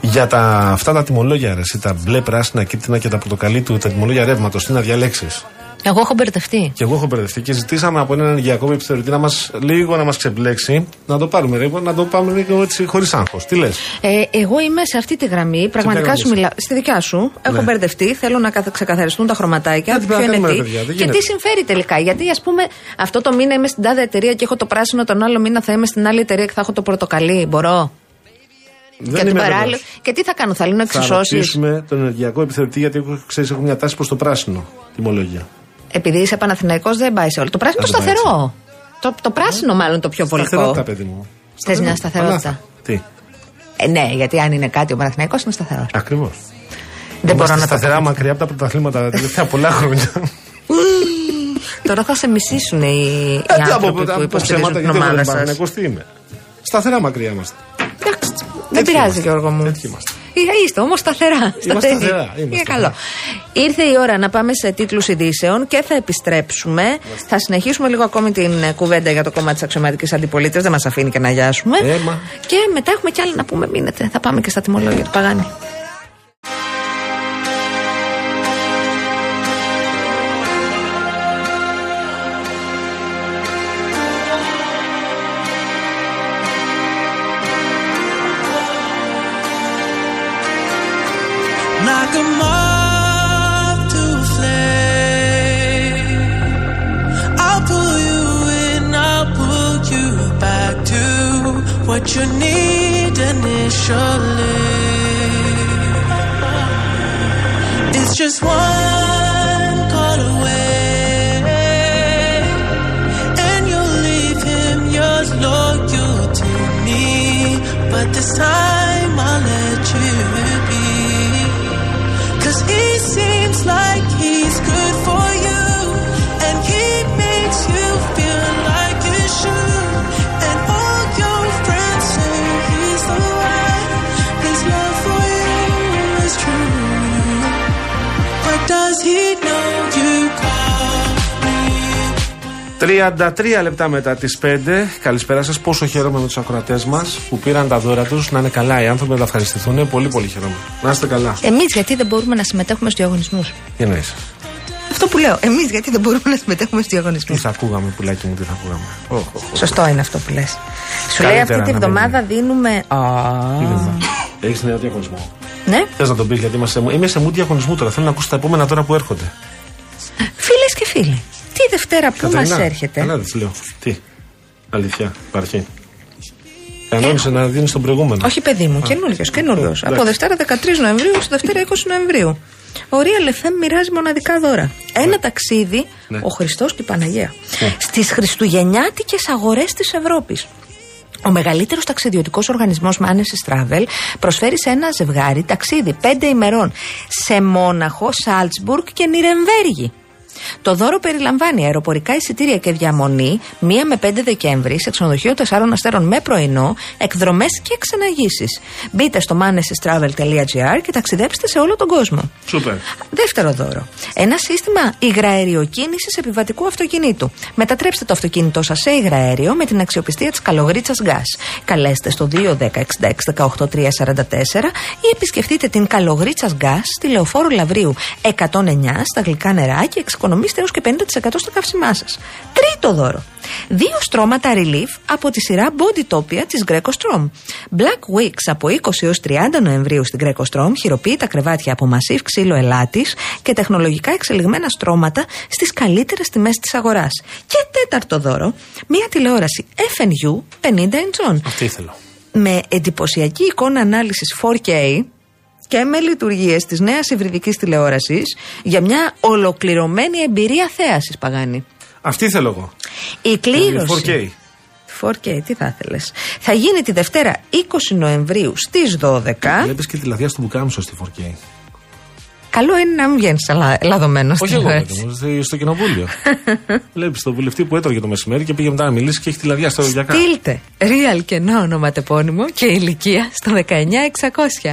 για τα, αυτά τα τιμολόγια, ρε, εσύ, τα μπλε, πράσινα, κίτρινα και τα πορτοκαλί του, τα τιμολόγια ρεύματος. Τι να διαλέξεις; Εγώ έχω μπερδευτεί. Και εγώ έχω μπερδευτεί και ζητήσαμε από έναν ενεργειακό επιθεωρητή να μας λίγο να μας ξεμπλέξει, να το πάρουμε λίγο, να το πάμε λίγο έτσι χωρίς άγχος. Τι λες; Ε, εγώ είμαι σε αυτή τη γραμμή. Πραγματικά γραμμή σου είσαι; μιλάω. Στη δικιά σου. Έχω Ναι. μπερδευτεί. Θέλω να καθ- ξεκαθαριστούν τα χρωματάκια. Κάτι Ποιο πρέπει να είναι κάνουμε, τι. ρε παιδιά, δεν και γίνεται. τι συμφέρει τελικά. Γιατί, ας πούμε, αυτό το μήνα είμαι στην τάδε εταιρεία και έχω το πράσινο, τον άλλο μήνα θα είμαι στην άλλη εταιρεία και θα έχω το πορτοκαλί. Μπορώ. Δεν και την είμαι παράλληλη. βέβαιος. Και τι θα κάνω, θα λύνω Θα εξισώσεις; ρωτήσουμε τον ενεργειακό επιθεωρητή γιατί ξέρεις, έχω μια τάση προς το πράσινο τιμολόγια. Επειδή είσαι Παναθηναϊκός δεν πάει σε όλο. Το πράσινο Α, το δεν πάει σταθερό. Το, το πράσινο μάλλον το πιο βολικό. Σταθερότητα, παιδί μου. Θες μια σταθερότητα. Πανάθα. Τι; Ε, ναι, γιατί αν είναι κάτι ο Παναθηναϊκός είναι σταθερός. Ακριβώς. Δεν μπορώ να το σταθερά μακριά από τα πρωταθλήματα τα τελευταία πολλά χρόνια. (laughs) Τώρα θα σε μισήσουν οι, οι Έτσι από άνθρωποι που από υποστηρίζουν ψέματα την γιατί εγώ ομάδα δεν σας. Παναθηναϊκός, τι είμαι. Σταθερά μακριά είμαστε. Εντάξει, δεν πειράζει είμαστε. Γιώργο μου. Τέτοιοι είμαστε. Ε, Είστε όμως σταθερά. στα τέλη. σταθερά, είμαστε Είναι σταθερά. καλό. Ήρθε η ώρα να πάμε σε τίτλους ειδήσεων και θα επιστρέψουμε. Θα συνεχίσουμε λίγο ακόμη την ε, κουβέντα για το κόμμα της αξιωματικής αντιπολίτευσης. Δεν μας αφήνει και να γιάσουμε. Έμα. Και μετά έχουμε κι άλλα να πούμε. Μείνετε. Θα πάμε και στα τιμολόγια του Παγάνη. 33 λεπτά μετά τις 5. Καλησπέρα σας. Πόσο χαίρομαι με τους ακροατές μας που πήραν τα δώρα τους. Να είναι καλά οι άνθρωποι να τα ευχαριστηθούν. Πολύ, πολύ χαίρομαι. Να είστε καλά. Εμείς γιατί δεν μπορούμε να συμμετέχουμε στους διαγωνισμούς; Τι εννοείς; Αυτό που λέω. Εμείς γιατί δεν μπορούμε να συμμετέχουμε στους διαγωνισμούς; Τι θα ακούγαμε, πουλάκι μου, τι θα ακούγαμε; Οχ, οχ, οχ. Σωστό είναι αυτό που λες. Σου λέει Καλύτερα αυτή τη να βδομάδα μην δίνουμε. Α, Έχεις νέο διαγωνισμό. ναι. Θες να τον πεις γιατί είμαστε. Είμαι σε μου διαγωνισμού τώρα. Θέλω να ακούσω τα επόμενα τώρα που έρχονται. Φίλες και φίλοι, τι Δευτέρα που Κατερίνα, μας έρχεται; Καλά, δεν σου λέω. Τι; Αλήθεια, υπάρχει. Κανόνισε να δίνεις τον προηγούμενο. Όχι, παιδί μου, καινούριο, καινούριο. εντάξει. Από Δευτέρα 13 Νοεμβρίου στο Δευτέρα 20 Νοεμβρίου. Ο Real FM μοιράζει μοναδικά δώρα. Ένα ταξίδι, Ναι. ο Χριστός και η Παναγία, Ναι. στις Χριστουγεννιάτικες αγορές της Ευρώπης. Ο μεγαλύτερος ταξιδιωτικός οργανισμός Manes Travel προσφέρει σε ένα ζευγάρι ταξίδι πέντε ημερών σε Μόναχο, Σάλτσμπουργκ και Νιρεμβέργη. Το δώρο περιλαμβάνει αεροπορικά εισιτήρια και διαμονή 1 με 5 Δεκέμβρη σε ξενοδοχείο 4 αστέρων με πρωινό, εκδρομές και ξεναγήσει. Μπείτε στο manesestravel.gr και ταξιδέψτε σε όλο τον κόσμο. Σούπερ. Δεύτερο δώρο. Ένα σύστημα υγραεριοκίνησης επιβατικού αυτοκινήτου. Μετατρέψτε το αυτοκίνητό σας σε υγραέριο με την αξιοπιστία της Καλογρίτσας Gas. Καλέστε στο 210-66-18-344 ή επισκεφτείτε την Καλογρίτσα Gas στη Λεωφόρο Λαβρίου 109 στα γλυκά νερά και εξοικονομήστε έως και 50% στο καύσιμά σας. Τρίτο δώρο. Δύο στρώματα relief από τη σειρά Bodytopia της Greco Strom. Black Weeks από 20 έως 30 Νοεμβρίου στην Greco Strom χειροποιεί τα κρεβάτια από μασίβ ξύλο ελάτης και τεχνολογικά εξελιγμένα στρώματα στις καλύτερες τιμές της αγοράς. Και τέταρτο δώρο, μία τηλεόραση FNU 50 inch Αυτή ήθελα. με εντυπωσιακή εικόνα ανάλυσης 4K και με λειτουργίες της νέας υβριδικής τηλεόρασης για μια ολοκληρωμένη εμπειρία θέασης, Παγάνη. Αυτή θέλω εγώ. Η κλήρωση. 4K. 4K, τι θα ήθελες. Θα γίνει τη Δευτέρα 20 Νοεμβρίου στις 12. Βλέπεις και τη λαδιά στο μπουκάμισο στη 4K. Καλό είναι να μην βγαίνεις λαδωμένος Όχι εγώ, παιδί μου, στο- στο κοινοβούλιο. (laughs) Βλέπεις τον βουλευτή που έτρωγε το μεσημέρι και πήγε μετά να μιλήσει και έχει τη λαδιά στο γιακά. Στείλτε real και να ονοματεπώνυμο και ηλικία στο 19600.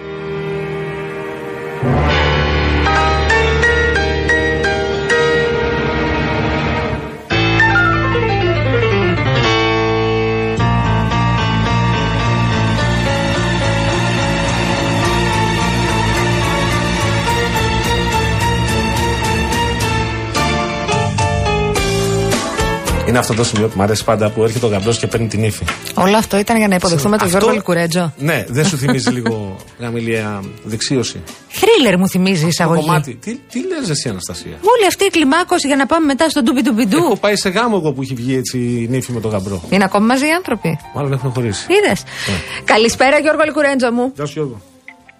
Αυτό το σημείο που μου αρέσει πάντα που έρχεται ο γαμπρός και παίρνει την ύφη. Όλο αυτό ήταν για να υποδεχθούμε τον Αυτό- Γιώργο Λικουρέτζο. Ναι, δεν σου (laughs) θυμίζει λίγο γαμιλία δεξίωση. Θρίλερ μου θυμίζει η Το εισαγωγή. κομμάτι. Τι, τι λες εσύ, Αναστασία; Όλη αυτή η κλιμάκωση για να πάμε μετά στον ντουμπι ντουμπι Έχω ντου. πάει σε γάμο εγώ που έχει βγει έτσι η νύφη με τον γαμπρό. Είναι ακόμη μαζί οι άνθρωποι. Μάλλον έχουν χωρίσει. Είδες. Ναι. Καλησπέρα Γιώργο Λικουρέντζο μου. Γεια σου Γιώργο.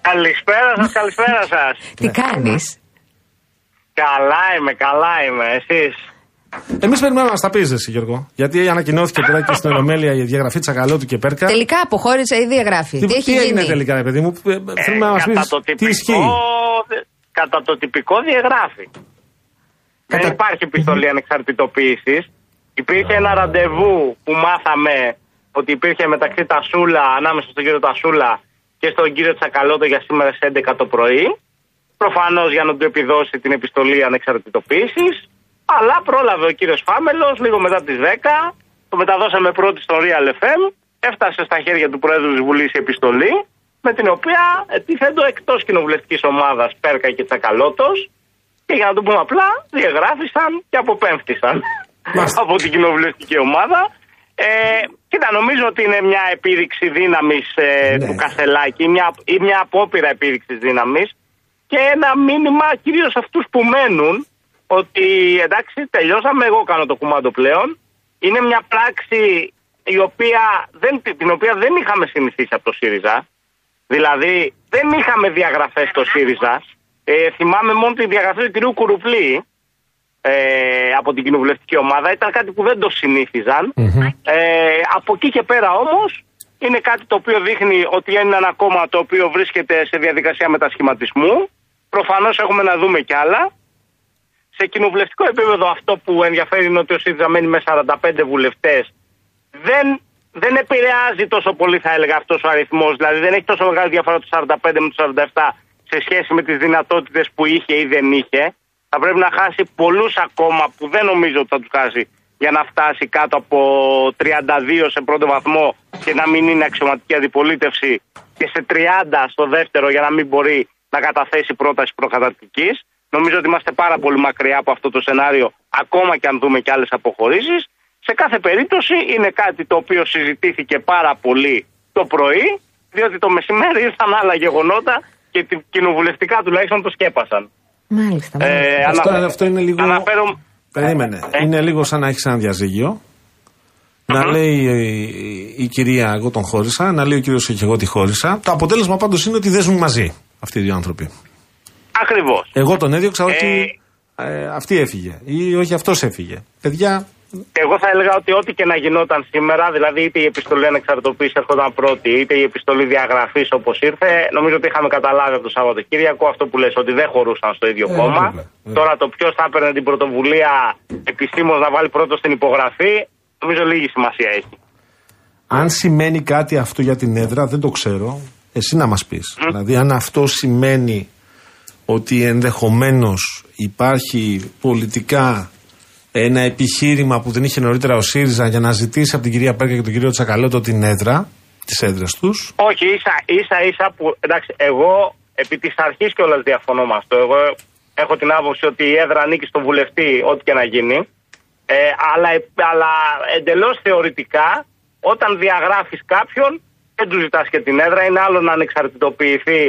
Καλησπέρα σας, καλησπέρα σας. Τι κάνεις; καλά είμαι, καλά είμαι. Εσείς; Εμείς περιμένουμε να μας τα πεις, εσύ Γιώργο. Γιατί ανακοινώθηκε τώρα και στην Ολομέλεια η διαγραφή Τσακαλώτου και Πέρκα. Τελικά αποχώρησε η διαγράφη. Τι, έχει έγινε γίνει; τελικά, ρε παιδί μου; Ε, Θέλουμε να μας πεις κατά, το τι τυπικό, ισχύει; κατά το τυπικό διαγράφει. Δεν υπάρχει επιστολή ανεξαρτητοποίησης. Υπήρχε ένα ραντεβού που μάθαμε ότι υπήρχε μεταξύ Τασούλα, ανάμεσα στον κύριο Τασούλα και στον κύριο Τσακαλώτο για σήμερα στι 11 το πρωί. Προφανώς για να του επιδώσει την επιστολή ανεξαρτητοποίησης. Αλλά πρόλαβε ο κύριος Φάμελο λίγο μετά τις 10. Το μεταδώσαμε πρώτη στο Real FM. Έφτασε στα χέρια του Προέδρου της Βουλής η επιστολή. Με την οποία ετίθεντο εκτός κοινοβουλευτικής ομάδας Πέρκα και Τσακαλώτος. Και για να το πούμε απλά, διαγράφησαν και αποπέμφθησαν Μάλιστα. από την κοινοβουλευτική ομάδα. Ε, κοίτα, νομίζω ότι είναι μια επίδειξη δύναμης Ναι. του Κασελάκη, μια, ή μια απόπειρα επίδειξης δύναμης και ένα μήνυμα κυρίως σε αυτούς που μένουν ότι εντάξει, τελειώσαμε. Εγώ κάνω το κουμάντο πλέον. Είναι μια πράξη η οποία δεν, την οποία δεν είχαμε συνηθίσει από το ΣΥΡΙΖΑ. Δηλαδή, δεν είχαμε διαγραφές στο ΣΥΡΙΖΑ. Ε, θυμάμαι μόνο τη διαγραφή του κυρίου Κουρουπλή ε, από την κοινοβουλευτική ομάδα. Ήταν κάτι που δεν το συνήθιζαν. Ε, από εκεί και πέρα όμως είναι κάτι το οποίο δείχνει ότι είναι ένα κόμμα το οποίο βρίσκεται σε διαδικασία μετασχηματισμού. Προφανώς έχουμε να δούμε κι άλλα. Σε κοινοβουλευτικό επίπεδο αυτό που ενδιαφέρει είναι ότι ο ΣΥΡΙΖΑ μένει με 45 βουλευτές. Δεν, δεν επηρεάζει τόσο πολύ θα έλεγα αυτός ο αριθμός. Δηλαδή δεν έχει τόσο μεγάλη διαφορά του 45 με του 47 σε σχέση με τις δυνατότητες που είχε ή δεν είχε. Θα πρέπει να χάσει πολλούς ακόμα που δεν νομίζω ότι θα τους χάσει για να φτάσει κάτω από 32 σε πρώτο βαθμό και να μην είναι αξιωματική αντιπολίτευση και σε 30 στο δεύτερο για να μην μπορεί να καταθέσει πρόταση προκαταρκτικής. Νομίζω ότι είμαστε πάρα πολύ μακριά από αυτό το σενάριο, ακόμα και αν δούμε και άλλες αποχωρήσεις. Σε κάθε περίπτωση είναι κάτι το οποίο συζητήθηκε πάρα πολύ το πρωί, διότι το μεσημέρι ήρθαν άλλα γεγονότα και τη- κοινοβουλευτικά τουλάχιστον το σκέπασαν. Μάλιστα. Ε, μάλιστα. Αυτό, ανα- αυτό είναι λίγο. Αναφέρω, Περίμενε. Ε. Είναι λίγο σαν να έχεις ένα διαζύγιο. Να λέει η, η κυρία Εγώ τον χώρισα, να λέει ο κύριος και εγώ τη χώρισα. Το αποτέλεσμα πάντως είναι ότι δεν ζουν μαζί αυτοί οι δύο άνθρωποι. Ακριβώς. Εγώ τον έδιωξα, όχι ε, αυτή έφυγε. Ή όχι αυτός έφυγε. Παιδιά, Εγώ θα έλεγα ότι ό,τι και να γινόταν σήμερα, δηλαδή είτε η επιστολή ανεξαρτητοποίηση έρχονταν πρώτη, είτε η επιστολή διαγραφής όπως ήρθε, νομίζω ότι είχαμε καταλάβει από το Σαββατοκύριακο αυτό που λες, ότι δεν χωρούσαν στο ίδιο Ε, κόμμα. βέβαια, βέβαια. Τώρα το ποιος θα έπαιρνε την πρωτοβουλία επισήμως να βάλει πρώτο στην υπογραφή, νομίζω λίγη σημασία έχει. αν σημαίνει κάτι αυτό για την έδρα, δεν το ξέρω. Εσύ να μας πεις. Δηλαδή, αν αυτό σημαίνει ότι ενδεχομένως υπάρχει πολιτικά ένα επιχείρημα που δεν είχε νωρίτερα ο ΣΥΡΙΖΑ για να ζητήσει από την κυρία Πέρκα και τον κύριο Τσακαλώτο την έδρα, τις έδρες τους. Όχι, ίσα, ίσα ίσα που. Εντάξει, εγώ επί της αρχής κιόλας διαφωνώ με αυτό. Εγώ έχω την άποψη ότι η έδρα ανήκει στον βουλευτή, ό,τι και να γίνει. Ε, αλλά αλλά εντελώς θεωρητικά, όταν διαγράφεις κάποιον, δεν του ζητάς και την έδρα. Είναι άλλο να ανεξαρτητοποιηθεί,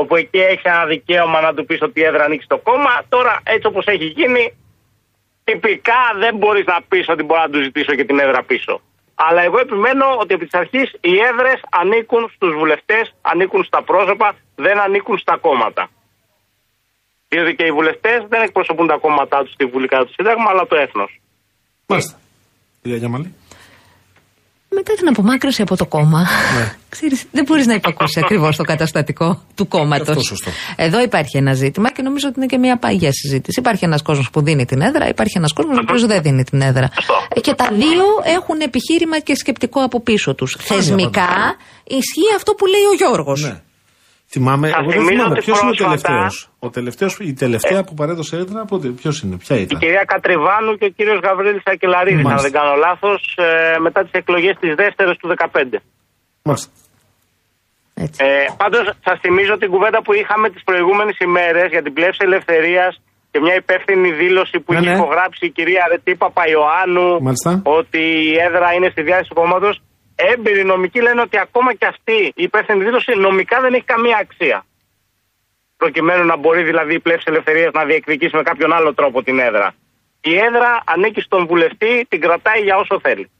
όπου εκεί έχει ένα δικαίωμα να του πεις ότι η έδρα ανήκει στο κόμμα. Τώρα, έτσι όπως έχει γίνει, τυπικά δεν μπορείς να πεις ότι μπορώ να του ζητήσω και την έδρα πίσω. Αλλά εγώ επιμένω ότι επί της αρχής οι έδρες ανήκουν στους βουλευτές, ανήκουν στα πρόσωπα, δεν ανήκουν στα κόμματα. Διότι και οι βουλευτές δεν εκπροσωπούν τα κόμματά τους στη Βουλή κατά το Σύνταγμα, αλλά το έθνος. Μάλιστα. Κυρία Γιάμαλη. Μετά την απομάκρυνση από το κόμμα, Ναι. (laughs) ξέρεις, δεν μπορείς να υπακούσεις ακριβώς το καταστατικό του κόμματος. Αυτό σωστό. Εδώ υπάρχει ένα ζήτημα και νομίζω ότι είναι και μια παγιά συζήτηση. Υπάρχει ένας κόσμος που δίνει την έδρα, υπάρχει ένας κόσμος ο οποίος δεν δίνει την έδρα. Ε, Και τα δύο έχουν επιχείρημα και σκεπτικό από πίσω τους. Θεσμικά ισχύει αυτό που λέει ο Γιώργος. Ναι. Θυμάμαι, Θα εγώ δεν θυμίζω θυμάμαι ότι ποιος είναι ο πρόσφατα- τελευταίος. Ο τελευταίος, η τελευταία που παρέδωσε έδρα, ποιος είναι, ποια Η ήταν. κυρία Κατριβάνου και ο κύριος Γαβρίλης Ακελαρίδης, αν Μάλιστα. δεν κάνω λάθος, μετά τις εκλογές της δεύτερης του 2015. Μάλιστα. Έτσι. Ε, Πάντως, σα θυμίζω την κουβέντα που είχαμε τις προηγούμενες ημέρες για την πλεύση ελευθερίας και μια υπεύθυνη δήλωση που Ναι, είχε ναι. υπογράψει η κυρία Ρετή Παπαϊωάννου Μάλιστα. ότι η έδρα είναι στη διάθεση του κόμματος. Έμπειροι νομικοί λένε ότι ακόμα και αυτή η υπεύθυνη δήλωση νομικά δεν έχει καμία αξία. Προκειμένου να μπορεί δηλαδή η πλεύση ελευθερίας να διεκδικήσει με κάποιον άλλο τρόπο την έδρα. Η έδρα ανήκει στον βουλευτή, την κρατάει για όσο θέλει.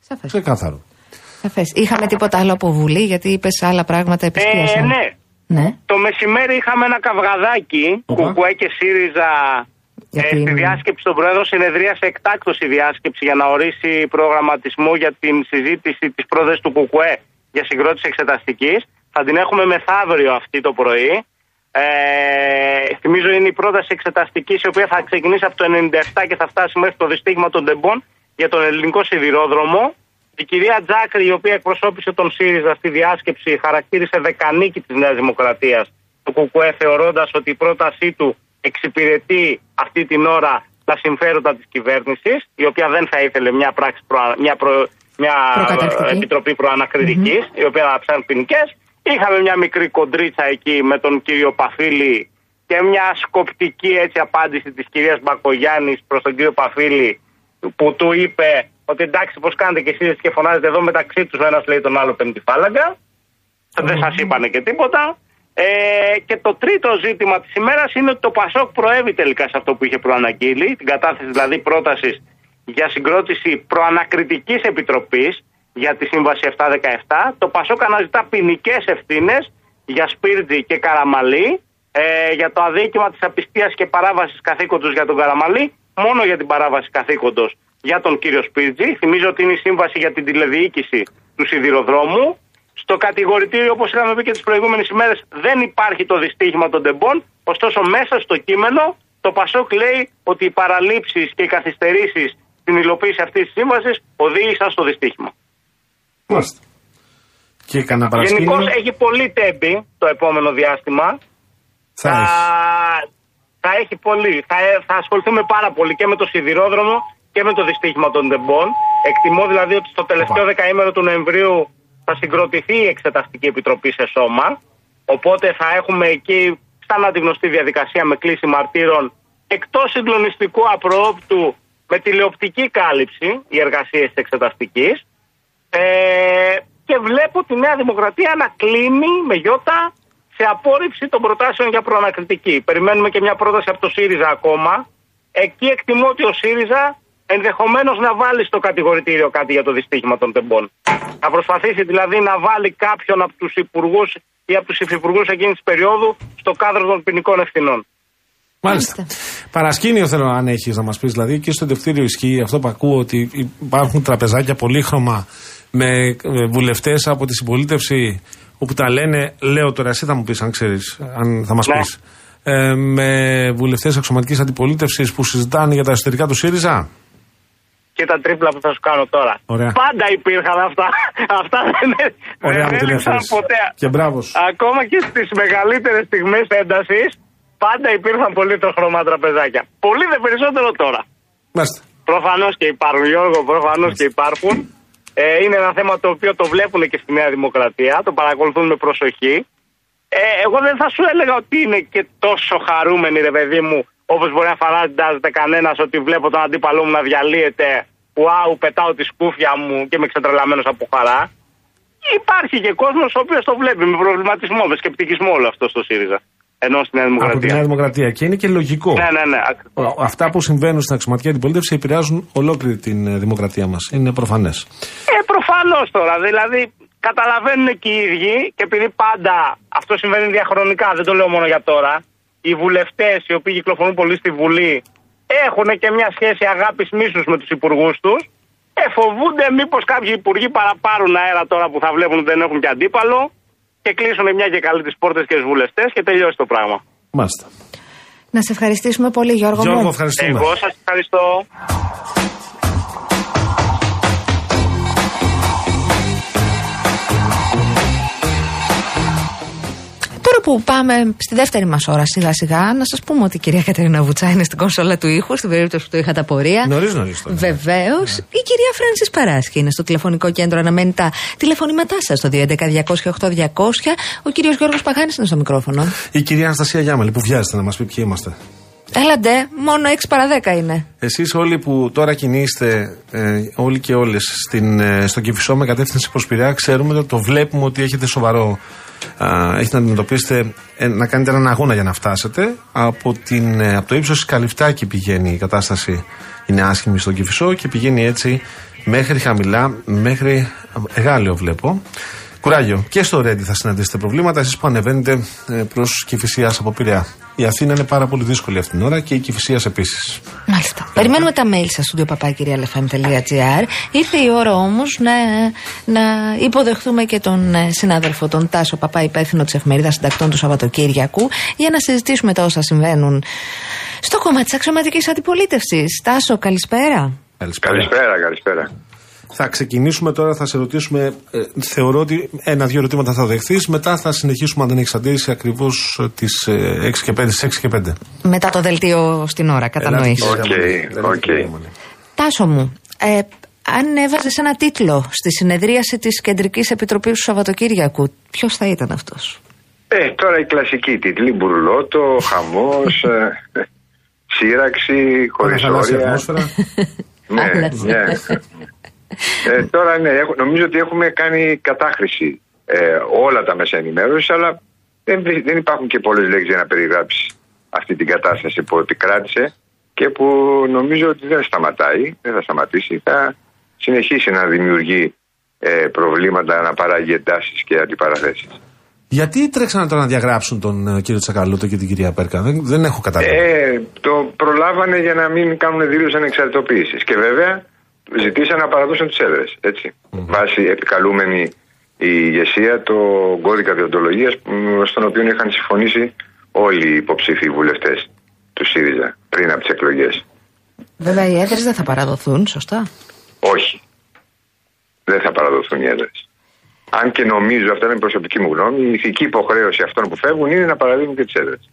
Σαφές. Ξεκάθαρο. Σαφές. Είχαμε τίποτα άλλο από Βουλή, γιατί είπες άλλα πράγματα Ε, επιστίασαν. ναι, ναι. Το μεσημέρι είχαμε ένα καυγαδάκι, Οπα. Κουκουέ και ΣΥΡΙΖΑ, Για ε, την- στη διάσκεψη των Πρόεδρων συνεδρίασε εκτάκτωση διάσκεψη για να ορίσει προγραμματισμό για την συζήτηση της πρόεδρης του Κουκουέ για συγκρότηση εξεταστικής. Θα την έχουμε μεθαύριο αυτή το πρωί. Ε, θυμίζω είναι η πρόταση εξεταστικής η οποία θα ξεκινήσει από το 97 και θα φτάσει μέχρι το δυστύχημα των Τεμπών για τον ελληνικό σιδηρόδρομο. Η κυρία Τζάκρη, η οποία εκπροσώπησε τον ΣΥΡΙΖΑ στη διάσκεψη, χαρακτήρισε δεκανίκη της Νέας Δημοκρατίας του ΚΚΕ, θεωρώντας ότι η πρότασή του εξυπηρετεί αυτή την ώρα τα συμφέροντα της κυβέρνησης, η οποία δεν θα ήθελε μια πράξη, προα- μια, προ- μια Προκαταρκτική. ε, επιτροπή προανακριτικής, η οποία θα ψάχνει ποινικές. Είχαμε μια μικρή κοντρίτσα εκεί με τον κύριο Παφίλη και μια σκοπτική έτσι απάντηση της κυρίας Μπακογιάννης προς τον κύριο Παφίλη που του είπε ότι εντάξει πώς κάνετε και εσείς και φωνάζετε εδώ μεταξύ τους ο ένας λέει τον άλλο πέμπτη φάλαγγα. Δεν σας είπανε και τίποτα. Ε, και το τρίτο ζήτημα της ημέρας είναι ότι το Πασόκ προέβη τελικά σε αυτό που είχε προαναγγείλει, την κατάθεση δηλαδή πρότασης για συγκρότηση προανακριτικής επιτροπής για τη Σύμβαση 717. Το Πασόκ αναζητά ποινικές ευθύνες για Σπίρτζη και Καραμαλή ε, για το αδίκημα της απιστίας και παράβασης καθήκοντος για τον Καραμαλή, μόνο για την παράβαση καθήκοντος για τον κύριο Σπίρτζη. Θυμίζω ότι είναι η σύμβαση για την τηλεδιοίκηση του σιδηροδρόμου. Στο κατηγορητήριο, όπως είχαμε πει και τις προηγούμενες ημέρες, δεν υπάρχει το δυστύχημα των τεμπών. Ωστόσο, μέσα στο κείμενο, το Πασόκ λέει ότι οι παραλήψεις και οι καθυστερήσεις στην υλοποίηση αυτής της σύμβασης οδήγησαν στο δυστύχημα. Μάλιστα. Και κανένα Γενικώς παρασκήνιο; έχει πολύ τέμπη το επόμενο διάστημα. θα έχει. θα έχει πολύ. Θα, ε- θα ασχοληθούμε πάρα πολύ και με το σιδηρόδρομο και με το δυστύχημα των τεμπών. Εκτιμώ δηλαδή ότι στο τελευταίο Οπα. δεκαήμερο του Νοεμβρίου θα συγκροτηθεί η Εξεταστική Επιτροπή σε σώμα. Οπότε θα έχουμε εκεί, σαν να τη γνωστή διαδικασία με κλίση μαρτύρων, εκτός συγκλονιστικού απροόπτου με τηλεοπτική κάλυψη οι εργασίες της Εξεταστικής. Ε, και βλέπω τη Νέα Δημοκρατία να κλείνει με γιώτα σε απόρριψη των προτάσεων για προανακριτική. Περιμένουμε και μια πρόταση από το ΣΥΡΙΖΑ ακόμα. Εκεί εκτιμώ ότι ο ΣΥΡΙΖΑ ενδεχομένως να βάλει στο κατηγορητήριο κάτι για το δυστύχημα των τεμπών. Να προσπαθήσει δηλαδή να βάλει κάποιον από τους υπουργούς ή από τους υφυπουργούς εκείνης της περίοδου στο κάδρο των ποινικών ευθυνών. Μάλιστα. Παρασκήνιο θέλω αν έχεις να μας πεις. Δηλαδή και στο Δευτήριο ισχύει αυτό που ακούω ότι υπάρχουν τραπεζάκια πολύχρωμα με βουλευτές από τη συμπολίτευση όπου τα λένε. Λέω τώρα, εσύ θα μου πεις αν ξέρεις, αν θα μας Ναι. πεις. Ε, με βουλευτές αξιωματική αντιπολίτευσης που συζητάνε για τα εσωτερικά του ΣΥΡΙΖΑ. Και τα τρίπλα που θα σου κάνω τώρα. Ωραία. Πάντα υπήρχαν αυτά. (laughs) αυτά δεν, Ωραία μου δεν την έλειψαν έφερες. ποτέ. Και μπράβος σου. Ακόμα και στις μεγαλύτερες στιγμές έντασης, πάντα υπήρχαν πολύ τροχρωμά τραπεζάκια. Πολύ δε περισσότερο τώρα. Μάλιστα. Προφανώς και υπάρχουν, Γιώργο, προφανώς και υπάρχουν. Ε, είναι ένα θέμα το οποίο το βλέπουν και στη Νέα Δημοκρατία, το παρακολουθούν με προσοχή. Ε, εγώ δεν θα σου έλεγα ότι είναι και τόσο χαρούμενοι, ρε παιδί μου, όπως μπορεί να φαντάζεται κανένας ότι βλέπω τον αντίπαλό μου να διαλύεται. Ουάου, πετάω τη σκούφια μου και είμαι ξετρελαμένος από χαρά. Υπάρχει και κόσμος ο οποίος το βλέπει με προβληματισμό, με σκεπτικισμό όλο αυτό στο ΣΥΡΙΖΑ. Ενώ στη Νέα Από τη Δημοκρατία. Νέα Δημοκρατία. Και είναι και λογικό. Ναι, ναι, ναι. ακριβώς. Ο- Αυτά που συμβαίνουν στην αξιωματική αντιπολίτευση επηρεάζουν ολόκληρη την ε, δημοκρατία μας. Είναι προφανές. Ε, προφανώς τώρα. Δηλαδή, καταλαβαίνουν και οι ίδιοι και επειδή πάντα αυτό συμβαίνει διαχρονικά, δεν το λέω μόνο για τώρα. Οι βουλευτές οι οποίοι κυκλοφορούν πολύ στη Βουλή έχουν και μια σχέση αγάπης μίσους με τους υπουργούς τους. Ε, φοβούνται μήπως κάποιοι υπουργοί παραπάρουν αέρα τώρα που θα βλέπουν ότι δεν έχουν και αντίπαλο και κλείσουν μια και καλή τις πόρτες και τους βουλευτές και τελειώσει το πράγμα. Μάλιστα. Να σε ευχαριστήσουμε πολύ, Γιώργο, Γιώργο, μου. ευχαριστούμε. Εγώ σας ευχαριστώ. Τώρα που πάμε στη δεύτερη μας ώρα σιγά σιγά, να σας πούμε ότι η κυρία Κατερίνα Βουτσά είναι στην κονσόλα του ήχου, στην περίπτωση που το είχατε απορία. Νωρίς, νωρίς. Βεβαίως. Η κυρία Φράνση Παράσχη είναι στο τηλεφωνικό κέντρο, αναμένει τα τηλεφωνήματά σας στο 211-200-8200. Ο κύριος Γιώργος Παγάνης είναι στο μικρόφωνο. Η κυρία Αναστασία Γιάμαλη που βιάζεται να μας πει ποιοι είμαστε. Έλαντε, μόνο 6 παρα 10 είναι. Εσείς όλοι που τώρα κινείστε, ε, όλοι και όλες, ε, στον Κυφισό με κατεύθυνση προ Πειραιά, ξέρουμε ότι το βλέπουμε ότι έχετε σοβαρό. Α, έχετε να αντιμετωπίσετε, ε, να κάνετε έναν αγώνα για να φτάσετε. Από, την, ε, από το ύψος της Καλυφτάκη πηγαίνει η κατάσταση, είναι άσχημη στον Κυφισό και πηγαίνει έτσι μέχρι χαμηλά, μέχρι Εγάλιο βλέπω. Κουράγιο. Και στο Ρέντι θα συναντήσετε προβλήματα. Εσείς που ανεβαίνετε προς Κυφυσία από Πειραιά. Η Αθήνα είναι πάρα πολύ δύσκολη αυτήν την ώρα και η Κυφυσία επίσης. Μάλιστα. Περιμένουμε τα mail σας στο papakirialfm.gr. Ήρθε η ώρα όμως να, να υποδεχθούμε και τον ε, συνάδελφο, τον Τάσο Παππά, υπεύθυνο της εφημερίδας Συντακτών του Σαββατοκύριακου, για να συζητήσουμε τα όσα συμβαίνουν στο κόμμα της αξιωματικής αντιπολίτευσης. Τάσο, καλησπέρα. Καλησπέρα, καλησπέρα. Θα ξεκινήσουμε τώρα, θα σε ρωτήσουμε. Ε, θεωρώ ότι ένα-δύο ερωτήματα θα δεχθείς. Μετά θα συνεχίσουμε, αν δεν έχεις αντίρρηση, ακριβώς τις ε, 6 και 5, στις 6 και 5. Μετά το δελτίο στην ώρα, κατανοείς. ΟΚ, ΟΚ. Τάσο μου, ε, αν έβαζες ένα τίτλο στη συνεδρίαση της Κεντρικής Επιτροπής του Σαββατοκύριακου, ποιος θα ήταν αυτός; Ε, τώρα η κλασικοί τίτλοι, μπουρλότο, χαμός, ε, σύρραξη, χωρίς όρια. (laughs) ναι, ναι. Ε, τώρα ναι, έχω- νομίζω ότι έχουμε κάνει κατάχρηση ε, όλα τα μέσα ενημέρωσης, αλλά δεν, δεν υπάρχουν και πολλές λέξεις για να περιγράψεις αυτή την κατάσταση που επικράτησε και που νομίζω ότι δεν σταματάει, δεν θα σταματήσει, θα συνεχίσει να δημιουργεί ε, προβλήματα, να παράγει εντάσεις και αντιπαραθέσεις. Γιατί τρέξανε τώρα να διαγράψουν τον ε, κύριο Τσακαλώτο και την κυρία Πέρκα; Δεν, δεν έχω καταλάβει. Ε, το προλάβανε για να μην κάνουν δήλωση ανεξαρτητοποίησης. Και βέβαια ζητήσαν να παραδώσουν τις έδρες. Έτσι. Βάσει επικαλούμενη η ηγεσία το κώδικα διοντολογίας στον οποίο είχαν συμφωνήσει όλοι οι υποψήφοι βουλευτές του ΣΥΡΙΖΑ πριν από τις εκλογές. Βέβαια, οι έδρες δεν θα παραδοθούν, σωστά; Όχι. Δεν θα παραδοθούν οι έδρες. Αν και νομίζω, αυτά είναι η προσωπική μου γνώμη, η ηθική υποχρέωση αυτών που φεύγουν είναι να παραδείγουν και τις έδρες.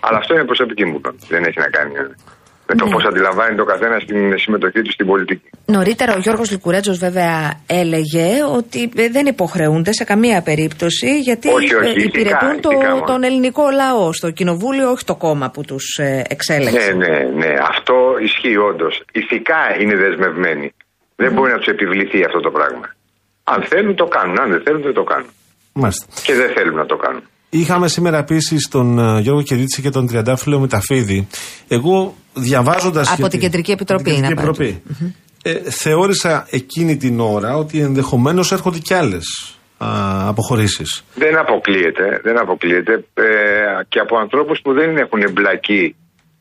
Αλλά αυτό είναι προσωπική μου γνώμη. Δεν έχει να κάνει ε, με το Ναι. πώς αντιλαμβάνει το καθένας την συμμετοχή του στην πολιτική. Νωρίτερα ο Γιώργος Λικουρέτζος βέβαια έλεγε ότι ε, δεν υποχρεούνται σε καμία περίπτωση γιατί Όχι, όχι, ε, ηθικά, υπηρετούν το- ηθικά μόνο. τον ελληνικό λαό στο κοινοβούλιο, όχι το κόμμα που τους ε, εξέλεξε. Ναι, ναι, ναι. Αυτό ισχύει όντως. Ηθικά είναι δεσμευμένοι. Δεν μπορεί να τους επιβληθεί αυτό το πράγμα. Αν θέλουν το κάνουν, αν δεν θέλουν δεν το κάνουν. Μάλιστα. Και δεν θέλουν να το κάνουν. Είχαμε σήμερα επίσης τον ε, Γιώργο Κερίτση και τον Τριαντάφυλλο Μεταφίδη. Εγώ διαβάζοντας. Από την Κεντρική Επιτροπή, την Κεντρική να Επιτροπή. Ε, θεώρησα εκείνη την ώρα ότι ενδεχομένως έρχονται κι άλλες αποχωρήσεις. Δεν αποκλείεται, δεν αποκλείεται ε, και από ανθρώπους που δεν έχουν εμπλακεί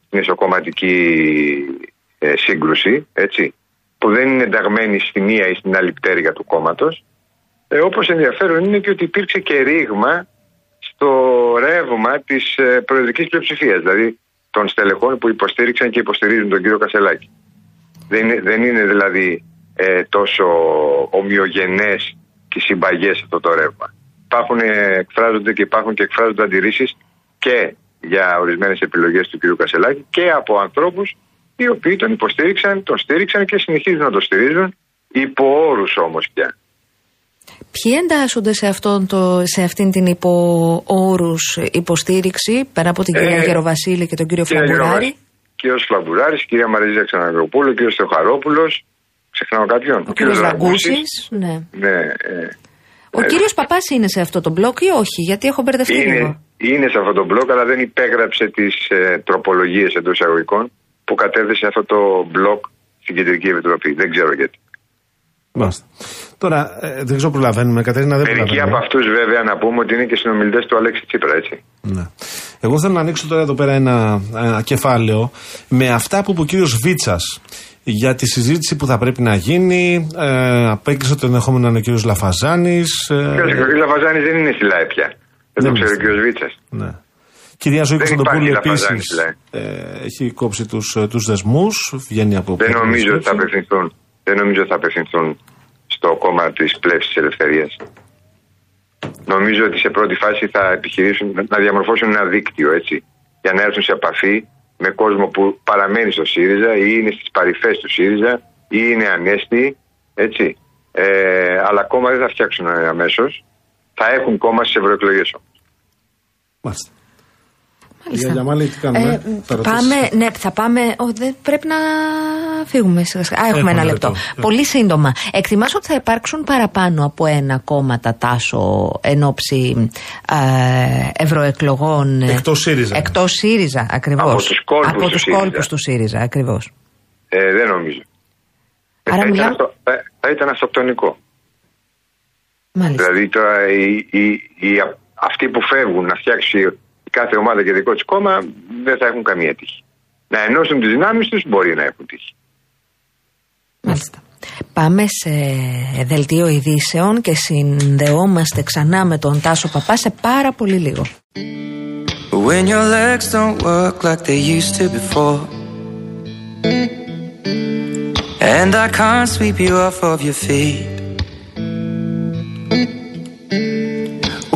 στην εσωκομματική ε, σύγκρουση, έτσι, που δεν είναι ενταγμένοι στη μία ή στην άλλη πτέρυγα του κόμματος. Ε, όπως ενδιαφέρον είναι και ότι υπήρξε και ρήγμα στο ρεύμα της ε, προεδρικής πλειοψηφίας, δηλαδή των στελεχών που υποστήριξαν και υποστηρίζουν τον κύριο Κασελάκη. Δεν είναι, δεν είναι δηλαδή ε, τόσο ομοιογενές και συμπαγές αυτό το ρεύμα. Υπάρχουν, ε, εκφράζονται και υπάρχουν και εκφράζονται αντιρρήσεις και για ορισμένες επιλογές του κ. Κασελάκη και από ανθρώπους οι οποίοι τον υποστήριξαν, τον στήριξαν και συνεχίζουν να τον στηρίζουν υπό όρους όμως πια. Ποιοι εντάσσονται σε, αυτόν το, σε αυτήν την υπό όρους υποστήριξη πέρα από την κυρία Ε, Γεροβασίλη και τον κύριο Κύριε Φλαμπουράρη. Γεροβα- Κύριος Φλαμπουράρης, κυρία Μαρίζα Ξαναγροπούλου, κύριος Θεοχαρόπουλος, ξεχνάω κάποιον. Ο κύριος Ραγκούσης. Ναι. Ναι, ε, Ο Ε, κύριος Παπάς είναι σε αυτό το μπλοκ ή όχι, γιατί έχω μπερδευτεί λίγο. είναι, είναι σε αυτό το μπλοκ, αλλά δεν υπέγραψε τις ε, τροπολογίες εντός εισαγωγικών που κατέθεσε αυτό το μπλοκ στην Κεντρική Επιτροπή. Δεν ξέρω γιατί. Μάλιστα. Τώρα, ε, δεν ξέρω, προλαβαίνουμε, Κατερίνα, δεν Μερικοί προλαβαίνουμε. από αυτούς βέβαια να πούμε ότι είναι και συνομιλητές του Αλέξη Τσίπρα, έτσι. Ναι. Εγώ θέλω να ανοίξω τώρα εδώ πέρα ένα, ένα κεφάλαιο με αυτά που είπε ο κύριος Βίτσας για τη συζήτηση που θα πρέπει να γίνει. Ε, απέκλεισε το ενδεχόμενο να είναι ο κύριος Λαφαζάνης. Ο κ. Λαβαζάνη δεν είναι στη ΛΑΕ πια. Δεν το Δεν ξέρει ο κ. Βίτσας. ναι. Κυρία Ζωή Δεν Κωνσταντοπούλου υπάρχει επίσης Λαφαζάνης, λέει. ε, έχει κόψει τους τους δεσμούς. Βγαίνει από Δεν πλευρές νομίζω ότι θα σκέψη. απευθυνθούν. Δεν νομίζω ότι θα απευθυνθούν στο κόμμα της πλεύσης τη ελευθερίας. Νομίζω ότι σε πρώτη φάση θα επιχειρήσουν να διαμορφώσουν ένα δίκτυο έτσι. Για να έρθουν σε επαφή με κόσμο που παραμένει στο ΣΥΡΙΖΑ ή είναι στις παρυφές του ΣΥΡΙΖΑ ή είναι ανέστη. Έτσι. Ε, αλλά κόμμα δεν θα φτιάξουν αμέσως. Θα έχουν κόμμα στις ευρωεκλογές Μάλιστα. Μάλιστα. Για Γιαμάλη, τι κάνουμε, Ε, θα ρωτήσεις. πάμε, ναι, θα πάμε. Ο, δεν, πρέπει να φύγουμε σιγά σιγά. Α, έχουμε, Έχουμε ένα ένα λεπτό. λεπτό. Πολύ σύντομα. Εκτιμάς ότι θα υπάρξουν παραπάνω από ένα κόμμα τα τάσο εν ώψη ε, ευρωεκλογών; ε, Εκτός ΣΥΡΙΖΑ. Εκτός ΣΥΡΙΖΑ, ακριβώς. Από τους κόλπους Από του τους ΣΥΡΙΖΑ. κόλπους του ΣΥΡΙΖΑ, ακριβώς. Ε, δεν νομίζω. Άρα θα, ήταν μιλάμε- αυτο- θα- θα ήταν αυτοκτονικό. Μάλιστα. Δηλαδή τώρα οι, οι, οι- αυτοί που φεύγουν να φτιάξει η κάθε ομάδα και δικό της κόμμα δεν θα έχουν καμία τύχη. Να ενώσουν τις δυνάμεις τους μπορεί να έχουν τύχη. Μάλιστα. Πάμε σε δελτίο ειδήσεων και συνδεόμαστε ξανά με τον Τάσο Παπά σε πάρα πολύ λίγο. When your legs don't work like they used to before. And I can't sweep you off of your feet.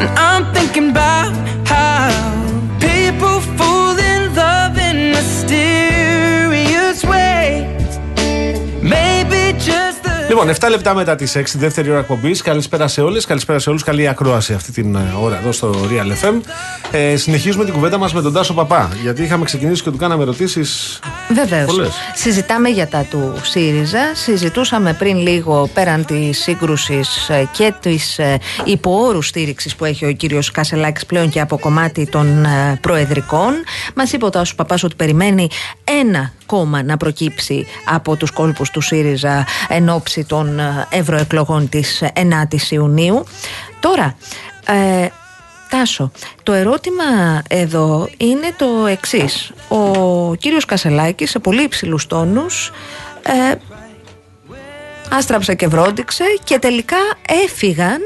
And I'm thinking about Λοιπόν, 7 λεπτά μετά τις 6, δεύτερη ώρα εκπομπής. Καλησπέρα σε όλες, καλησπέρα σε όλους. Καλή ακρόαση αυτή την ε, ώρα εδώ στο Real FM. Ε, συνεχίζουμε την κουβέντα μας με τον Τάσο Παπά. Γιατί είχαμε ξεκινήσει και του κάναμε ερωτήσεις. Βεβαίως. Πολλές. Συζητάμε για τα του ΣΥΡΙΖΑ. Συζητούσαμε πριν λίγο πέραν της σύγκρουσης και της υποόρου στήριξης που έχει ο κύριος Κασελάκης πλέον και από κομμάτι των ε, προεδρικών. Μας είπε ο Τάσος Παπάς ότι περιμένει ένα κόμμα να προκύψει από τους κόλπους του ΣΥΡΙΖΑ εν ώψη των ε, ευρωεκλογών της 9ης Ιουνίου. Τώρα, ε, Τάσο, το ερώτημα εδώ είναι το εξής. Ο κύριος Κασελάκης σε πολύ υψηλούς τόνους ε, άστραψε και βρόντιξε και τελικά έφυγαν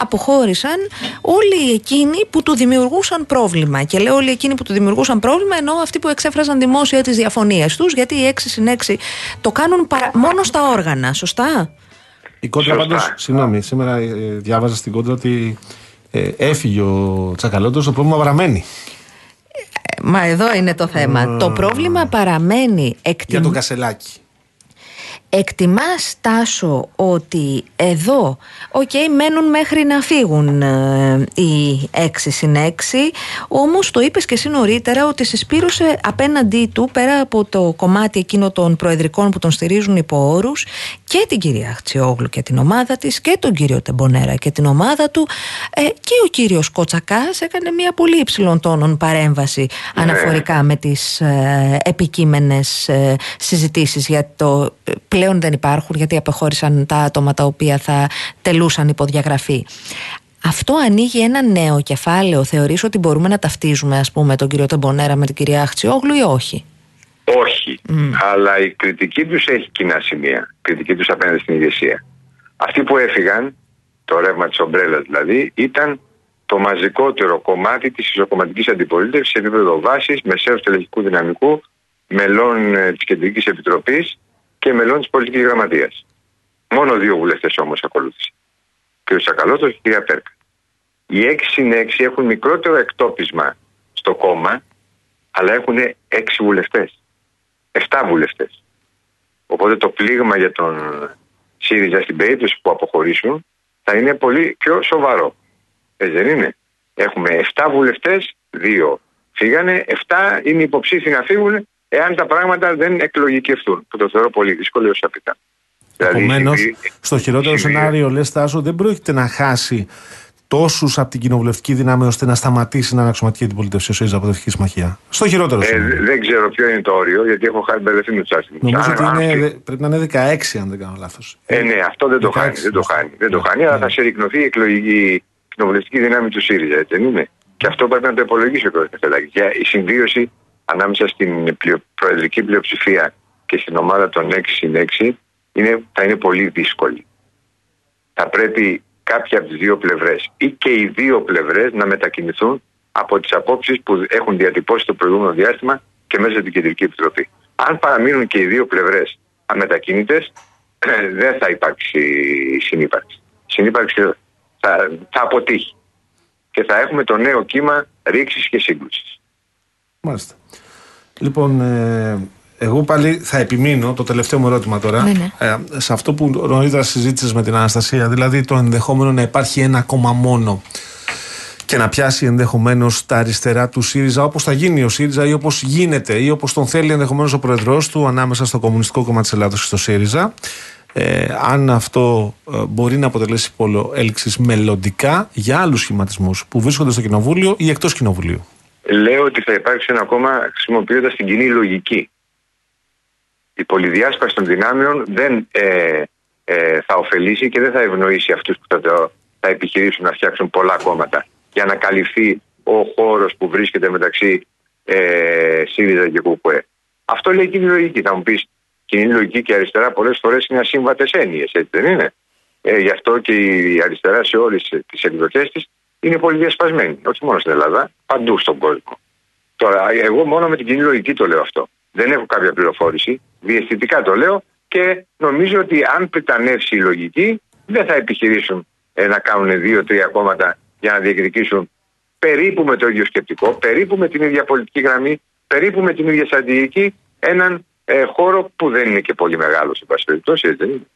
αποχώρησαν όλοι εκείνοι που του δημιουργούσαν πρόβλημα. Και λέω όλοι εκείνοι που του δημιουργούσαν πρόβλημα, ενώ αυτοί που εξέφραζαν δημόσια τις διαφωνίες τους, γιατί οι 6 συν 6 το κάνουν παρα- μόνο στα όργανα, σωστά; Η κόντρα Σωστά. πάντω, συγγνώμη, σήμερα ε, διάβαζα στην Kontra ότι ε, έφυγε ο Τσακαλώτος, το πρόβλημα παραμένει. Ε, Μα εδώ είναι το θέμα. το πρόβλημα παραμένει εκτιμ... Για τον Κασελάκη. Εκτιμάς Τάσο ότι εδώ, ΟΚ, μένουν μέχρι να φύγουν ε, οι 6 συν 6, όμως το είπες και εσύ νωρίτερα ότι συσπείρωσε απέναντί του, πέρα από το κομμάτι εκείνο των προεδρικών που τον στηρίζουν υπό όρους, και την κυρία Χτσιόγλου και την ομάδα της και τον κύριο Τεμπονέρα και την ομάδα του ε, και ο κύριος Κοτσακάς έκανε μια πολύ υψηλών τόνων παρέμβαση αναφορικά με τις ε, επικείμενες ε, συζητήσεις για το ε, πλέον δεν υπάρχουν γιατί απεχώρησαν τα άτομα τα οποία θα τελούσαν υποδιαγραφή. Αυτό ανοίγει ένα νέο κεφάλαιο. Θεωρείς ότι μπορούμε να ταυτίζουμε ας πούμε τον κύριο Τεμπονέρα με την κυρία Αχτσιόγλου ή όχι; Όχι. Αλλά η κριτική τους έχει κοινά σημεία. Η κριτική τους απέναντι στην ηγεσία. Αυτοί που έφυγαν, το ρεύμα της ομπρέλας δηλαδή, ήταν το μαζικότερο κομμάτι της ισοκομματικής αντιπολίτευσης σε επίπεδο βάσης, μεσαίου τελεχικού δυναμικού, μελών ε, της Κεντρικής Επιτροπής και μελών της Πολιτικής Γραμματείας. Μόνο δύο βουλευτές όμως ακολούθησαν. Ο κ. Σακαλώτο και η κυρία Πέρκα. Οι 6 συν 6 έχουν μικρότερο εκτόπισμα στο κόμμα, αλλά έχουν 6 βουλευτές. 7 βουλευτές. Οπότε το πλήγμα για τον ΣΥΡΙΖΑ στην περίπτωση που αποχωρήσουν θα είναι πολύ πιο σοβαρό. Έτσι δεν είναι. Έχουμε 7 βουλευτές, 2 φύγανε, 7 είναι υποψήφοι να φύγουν εάν τα πράγματα δεν εκλογικευτούν. Που το θεωρώ πολύ δύσκολο ω καπιτάν. Επομένως, Δηλαδή, η- στο χειρότερο η- σενάριο, λες Τάσο, δεν πρόκειται να χάσει τόσους από την κοινοβουλευτική δύναμη ώστε να σταματήσει να είναι αξιωματική αντιπολίτευση ο ΣΥΡΙΖΑ από τη Συμμαχία. Στο χειρότερο Ε, σενάριο. δε- δεν ξέρω ποιο είναι το όριο, γιατί έχω χάσει μπερδευτεί με τους άσχημους. Νομίζω ότι είναι, δε- πρέπει να είναι 16, αν δεν κάνω λάθος. Ε, ναι, αυτό δεν το 16, χάνει. Δεν το χάνει, δεν το χάνει αλλά Ναι. θα συρρυκνωθεί η εκλογική κοινοβουλευτική δύναμη του ΣΥΡΙΖΑ, έτσι δεν είναι. Και αυτό πρέπει να το υπολογίσει ο κ. Καστελάκη. Για η συμβίωση ανάμεσα στην πλειο, προεδρική πλειοψηφία και στην ομάδα των 6 συν 6 είναι, θα είναι πολύ δύσκολη. Θα πρέπει κάποια από τις δύο πλευρές ή και οι δύο πλευρές να μετακινηθούν από τις απόψεις που έχουν διατυπώσει το προηγούμενο διάστημα και μέσα στην Κεντρική Επιτροπή. Αν παραμείνουν και οι δύο πλευρές αμετακίνητε, (clears throat) δεν θα υπάρξει συνύπαρξη. Η συνύπαρξη θα, θα αποτύχει. Και θα έχουμε το νέο κύμα ρήξης και σύγκρουσης. Μάλιστα. Λοιπόν, ε, εγώ πάλι θα επιμείνω το τελευταίο μου ερώτημα τώρα. Ναι, ναι. Ε, σε αυτό που νωρίτερα συζήτησες με την Αναστασία, δηλαδή το ενδεχόμενο να υπάρχει ένα κόμμα μόνο και να πιάσει ενδεχομένως τα αριστερά του ΣΥΡΙΖΑ όπως θα γίνει ο ΣΥΡΙΖΑ ή όπως γίνεται ή όπως τον θέλει ενδεχομένως ο Προεδρό του ανάμεσα στο Κομμουνιστικό Κόμμα της Ελλάδος και στο ΣΥΡΙΖΑ. Ε, αν αυτό ε, μπορεί να αποτελέσει πόλο έλξης μελλοντικά για άλλους σχηματισμούς που βρίσκονται στο Κοινοβούλιο ή εκτός Κοινοβουλίου. Λέω ότι θα υπάρξει ένα κόμμα χρησιμοποιώντας την κοινή λογική. Η πολυδιάσπαση των δυνάμεων δεν ε, ε, θα ωφελήσει και δεν θα ευνοήσει αυτούς που θα, το, θα επιχειρήσουν να φτιάξουν πολλά κόμματα για να καλυφθεί ο χώρος που βρίσκεται μεταξύ ε, ΣΥΡΙΖΑ και ΚΚΕ. Αυτό λέει η κοινή λογική. Θα μου πεις, κοινή λογική και αριστερά πολλές φορές είναι ασύμβατες έννοιες, έτσι δεν είναι; Ε, γι' αυτό και η αριστερά σε όλες τις εκδοχές της είναι πολύ διασπασμένη. Όχι μόνο στην Ελλάδα, παντού στον κόσμο. Τώρα, εγώ μόνο με την κοινή λογική το λέω αυτό. Δεν έχω κάποια πληροφόρηση. Διαισθητικά το λέω και νομίζω ότι αν πριτανεύσει η λογική, δεν θα επιχειρήσουν ε, να κάνουν δύο-τρία κόμματα για να διεκδικήσουν περίπου με το ίδιο σκεπτικό, περίπου με την ίδια πολιτική γραμμή, περίπου με την ίδια στρατηγική, έναν ε, χώρο που δεν είναι και πολύ μεγάλο, σε πάση περιπτώσει, έτσι δεν είναι.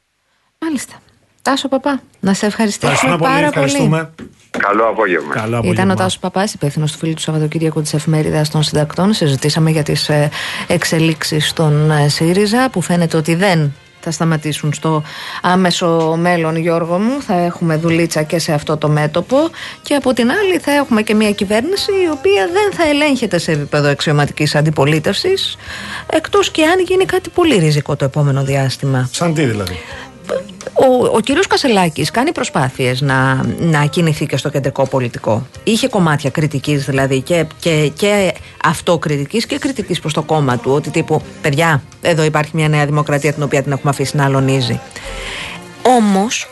Μάλιστα. Τάσο Παπά, να σε ευχαριστήσουμε Ευχαριστούμε πολύ. πάρα Ευχαριστούμε. Καλό απόγευμα. Καλό Ήταν απόγευμα. ο Τάσος Παπάς, υπεύθυνος του φίλου του Σαββατοκύριακου της Εφημερίδας των Συντακτών. Συζητήσαμε για τις εξελίξεις στον ε, ΣΥΡΙΖΑ που φαίνεται ότι δεν θα σταματήσουν στο άμεσο μέλλον, Γιώργο μου. Θα έχουμε δουλίτσα και σε αυτό το μέτωπο. Και από την άλλη, θα έχουμε και μια κυβέρνηση η οποία δεν θα ελέγχεται σε επίπεδο αξιωματικής αντιπολίτευσης, εκτός και αν γίνει κάτι πολύ ριζικό το επόμενο διάστημα. Σαν τι δηλαδή; Ο, ο κύριος Κασελάκης κάνει προσπάθειες να, να κινηθεί και στο κεντρικό πολιτικό. Είχε κομμάτια κριτικής δηλαδή και, και, και αυτοκριτικής και κριτικής προς το κόμμα του. Ότι τύπου, παιδιά, εδώ υπάρχει μια νέα δημοκρατία την οποία την έχουμε αφήσει να αλωνίζει. Όμως,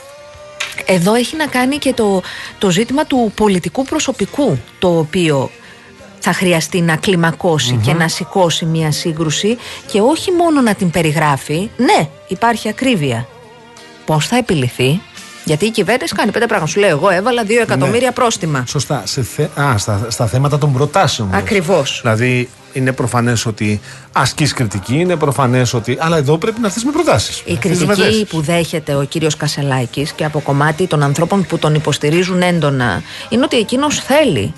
εδώ έχει να κάνει και το, το ζήτημα του πολιτικού προσωπικού, το οποίο θα χρειαστεί να κλιμακωσει και να σηκώσει μια σύγκρουση και όχι μόνο να την περιγράφει. Ναι, υπάρχει ακρίβεια. Πώς θα επιληθεί, γιατί η κυβέρνηση κάνει πέντε πράγματα. Σου λέω, εγώ έβαλα δύο εκατομμύρια πρόστιμα. Σωστά. Σε θε... Α, στα, στα θέματα των προτάσεων. λες. Ακριβώς. Δηλαδή, είναι προφανές ότι ασκείς κριτική, είναι προφανές ότι. Αλλά εδώ πρέπει να έρθει με προτάσεις. Η κριτική που δέχεται ο κύριος Κασελάκης και από κομμάτι των ανθρώπων που τον υποστηρίζουν έντονα είναι ότι εκείνος θέλει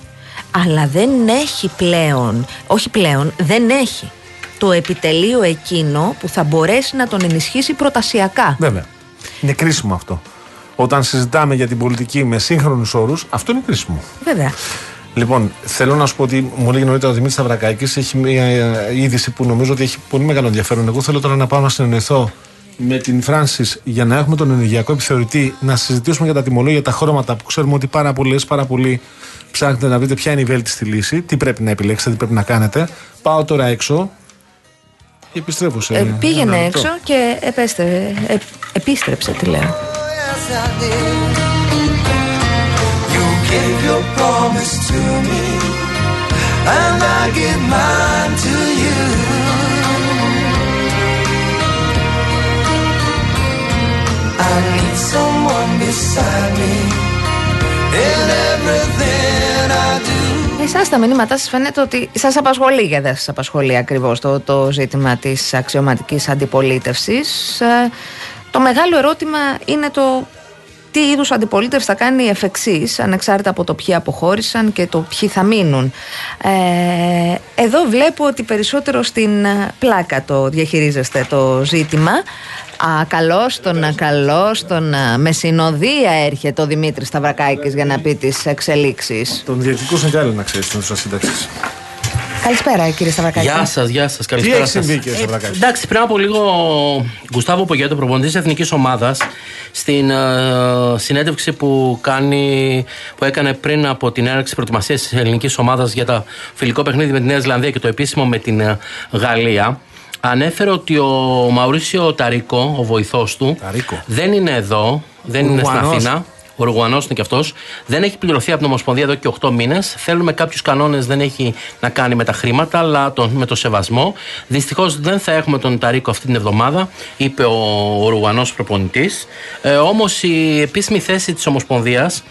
αλλά δεν έχει πλέον, όχι πλέον, δεν έχει το επιτελείο εκείνο που θα μπορέσει να τον ενισχύσει προτασιακά. Βέβαια. Είναι κρίσιμο αυτό. Όταν συζητάμε για την πολιτική με σύγχρονους όρους, αυτό είναι κρίσιμο. Βέβαια. Λοιπόν, θέλω να σου πω ότι μου λέει νωρίτερα ο Δημήτρης Σταυρακάκης έχει μια ε, είδηση που νομίζω ότι έχει πολύ μεγάλο ενδιαφέρον. Εγώ θέλω τώρα να πάω να συνεννοηθώ με την Φράνση για να έχουμε τον ενεργειακό επιθεωρητή να συζητήσουμε για τα τιμολόγια, τα χρώματα που ξέρουμε ότι πάρα πολλέ, πάρα πολλοί ψάχνετε να βρείτε ποια είναι η βέλτιστη λύση, τι πρέπει να επιλέξετε, τι πρέπει να κάνετε. Πάω τώρα έξω Επιστρέφω ε, Πήγαινε έξω και επέστρεψε. Ε, επίστρεψε, τι λέω. Εσάς τα μηνύματά σας φαίνεται ότι σας απασχολεί και δεν σας απασχολεί ακριβώς το, το ζήτημα της αξιωματικής αντιπολίτευσης. το μεγάλο ερώτημα είναι το τι είδους αντιπολίτευση θα κάνει εφ' εξής, ανεξάρτητα από το ποιοι αποχώρησαν και το ποιοι θα μείνουν. Ε, εδώ βλέπω ότι περισσότερο στην ε, πλάκα το διαχειρίζεστε το ζήτημα. Α, καλώς τον, α, καλώς τον, α, με συνοδεία έρχεται ο Δημήτρης Σταυρακάκης για να πει τις εξελίξεις. Τον διεκδικούσαν κι άλλοι να ξέρεις στην αίθουσα σύνταξης. Καλησπέρα κύριε Σταυρακάκη. Γεια σας, γεια σας. Τι Καλησπέρα έχεις σας. συμβεί, κύριε Ε, Σταυρακάκη; εντάξει, πριν από λίγο ο Γκουστάβο Πογέτο, προπονητής της εθνικής ομάδας, στην ε, συνέντευξη που, κάνει, που έκανε πριν από την έναρξη προετοιμασίας της ελληνικής ομάδας για το φιλικό παιχνίδι με τη Νέα Ζηλανδία και το επίσημο με την ε, Γαλλία, ανέφερε ότι ο Μαουρίσιο Ταρίκο, ο βοηθός του, Ταρίκο. δεν είναι εδώ, δεν είναι στην Ουρουγουανός. Αθήνα. Ο Ουρουγουανό είναι και αυτός. Δεν έχει πληρωθεί από την Ομοσπονδία εδώ και 8 μήνες. Θέλουμε κάποιους κανόνες, δεν έχει να κάνει με τα χρήματα, αλλά τον, με το σεβασμό. Δυστυχώς δεν θα έχουμε τον Ταρίκο αυτή την εβδομάδα, είπε ο Ουρουγουανό προπονητής. Ε, Όμως η επίσημη θέση της Ομοσπονδίας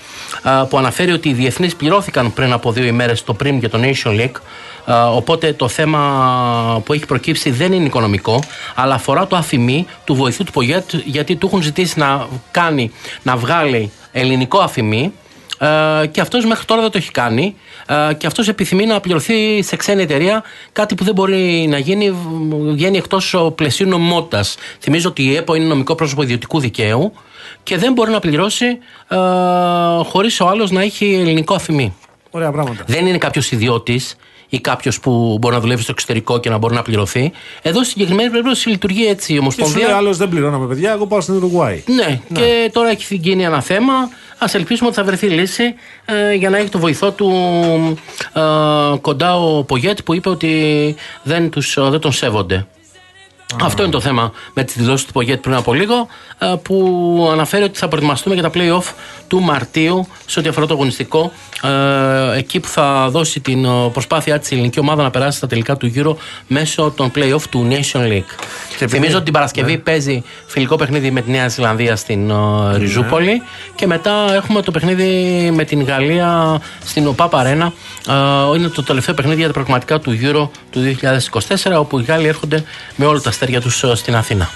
που αναφέρει ότι οι διεθνείς πληρώθηκαν πριν από δύο ημέρες το πριν για το Nation League. Α, οπότε το θέμα που έχει προκύψει δεν είναι οικονομικό, αλλά αφορά το αφημί του βοηθού του Πογέτ, γιατί του έχουν ζητήσει να κάνει, να βγάλει ελληνικό αφημί ε, και αυτός μέχρι τώρα δεν το έχει κάνει ε, και αυτός επιθυμεί να πληρωθεί σε ξένη εταιρεία κάτι που δεν μπορεί να γίνει, β- βγαίνει εκτός ο πλαισίου νομιμότητας. Θυμίζω ότι η ΕΠΟ είναι νομικό πρόσωπο ιδιωτικού δικαίου και δεν μπορεί να πληρώσει ε, χωρίς ο άλλος να έχει ελληνικό αφημί. Ωραία πράγματα. Δεν είναι κάποιος ιδιώτης ή κάποιος που μπορεί να δουλεύει στο εξωτερικό και να μπορεί να πληρωθεί. Εδώ στη συγκεκριμένη περίπτωση λειτουργεί έτσι η Και σου λέει Ομοσπονδία. άλλος δεν πληρώναμε, παιδιά. Εγώ πάω στην Ουρουγουάη. Ναι, και τώρα έχει γίνει ένα θέμα. Α ελπίσουμε ότι θα βρεθεί λύση ε, για να έχει το βοηθό του ε, κοντά ο Πογέτ που είπε ότι δεν, τους, ε, δεν τον σέβονται. Αυτό είναι το θέμα με τις δηλώσεις του Πογέτ πριν από λίγο, ε, που αναφέρει ότι θα προετοιμαστούμε για τα play-off του Μαρτίου σε ό,τι αφορά το αγωνιστικό. ε, εκεί που θα δώσει την ε, προσπάθειά της η ελληνική ομάδα να περάσει στα τελικά του γύρω μέσω των play-off του Nation League. Θυμίζω ότι την Παρασκευή παίζει φιλικό παιχνίδι με τη Νέα Ζηλανδία στην ε, Ριζούπολη και μετά έχουμε το παιχνίδι με την Γαλλία στην ΟΠΑΠ Αρένα. Ε, είναι το τελευταίο παιχνίδι για τα πραγματικά του Euro του 2024, όπου οι Γάλλοι έρχονται με όλα τα αστέρια τους στην Αθήνα.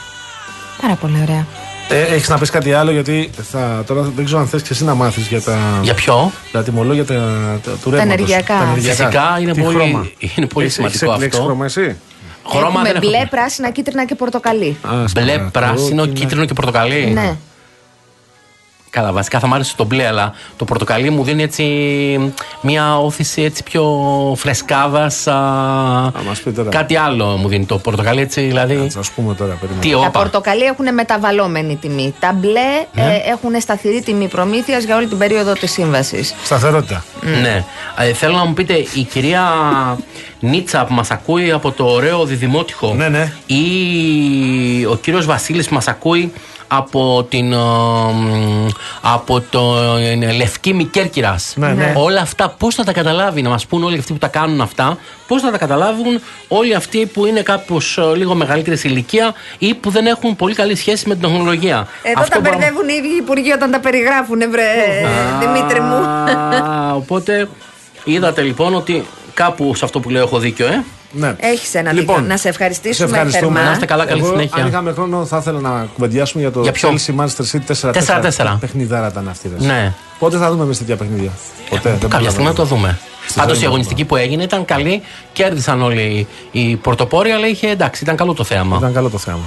Πάρα πολύ ωραία. Ε, Έχεις να πεις κάτι άλλο, γιατί θα, τώρα δεν ξέρω αν θες και εσύ να μάθεις για τα. Για ποιο; Τα τιμολόγια τα, τα, του Τα ρεύματος. ενεργειακά. Φυσικά είναι Τι πολύ- χρώμα; είναι πολύ Έχεις- σημαντικό έχεις επιλέξει αυτό. χρώμα εσύ; Χρώμα Έχουμε δεν μπλε, έχουμε. πράσινα, κίτρινα και πορτοκαλί. Μπλε, πράσινο, κίτρινο και πορτοκαλί. Ναι. Καλά, βασικά θα μ' άρεσε το μπλε, αλλά το πορτοκαλί μου δίνει έτσι μια όθηση έτσι πιο φρεσκάδας. Κάτι άλλο μου δίνει το πορτοκαλί, έτσι δηλαδή. Θα σου πούμε τώρα, περίμενε. Τι Τα όπα. πορτοκαλί έχουν μεταβαλλόμενη τιμή. Τα μπλε Ναι. ε, έχουν σταθερή τιμή προμήθειας για όλη την περίοδο της σύμβασης. Σταθερότητα. Ναι. Ε, θέλω να μου πείτε, η κυρία Νίτσα που μας ακούει από το ωραίο διδημότυχο Ναι, ναι. ή ο κύριος Βασίλης που μας ακούει από την ε, μ, από το ε, Λευκή Μικέρκυρας Ναι, ναι. όλα αυτά πώς θα τα καταλάβει να μας πούν όλοι αυτοί που τα κάνουν αυτά πώς θα τα καταλάβουν όλοι αυτοί που είναι κάπως ε, λίγο μεγαλύτερης σε ηλικία ή που δεν έχουν πολύ καλή σχέση με την τεχνολογία Εδώ Αυτό τα μπορώ να- μπερδεύουν οι ίδιοι οι υπουργοί όταν τα περιγράφουν, βρε Δημήτρη μου. Α, οπότε είδατε λοιπόν ότι κάπου σε αυτό που λέω έχω δίκιο, ε. Ναι. Έχεις ένα Λοιπόν, δίκιο. Να σε ευχαριστήσουμε σε ευχαριστούμε. θερμά. Να είστε καλά, καλή Εγώ, συνέχεια. Αν είχαμε χρόνο, θα ήθελα να κουβεντιάσουμε για το Για ποιο; Chelsea Manchester City 4-4. 4-4. Παιχνιδάρα ήταν αυτή. ρε. Ναι. Πότε θα δούμε εμείς τέτοια παιχνίδια; Ποτέ. δεν Κάποια στιγμή να το προλαβαίνω. δούμε. Στη Πάντως ζωή η μου, αγωνιστική που έγινε ήταν καλή. Κέρδισαν όλοι οι πρωτοπόροι, αλλά είχε εντάξει, ήταν καλό το θέαμα. Ήταν καλό το θέμα.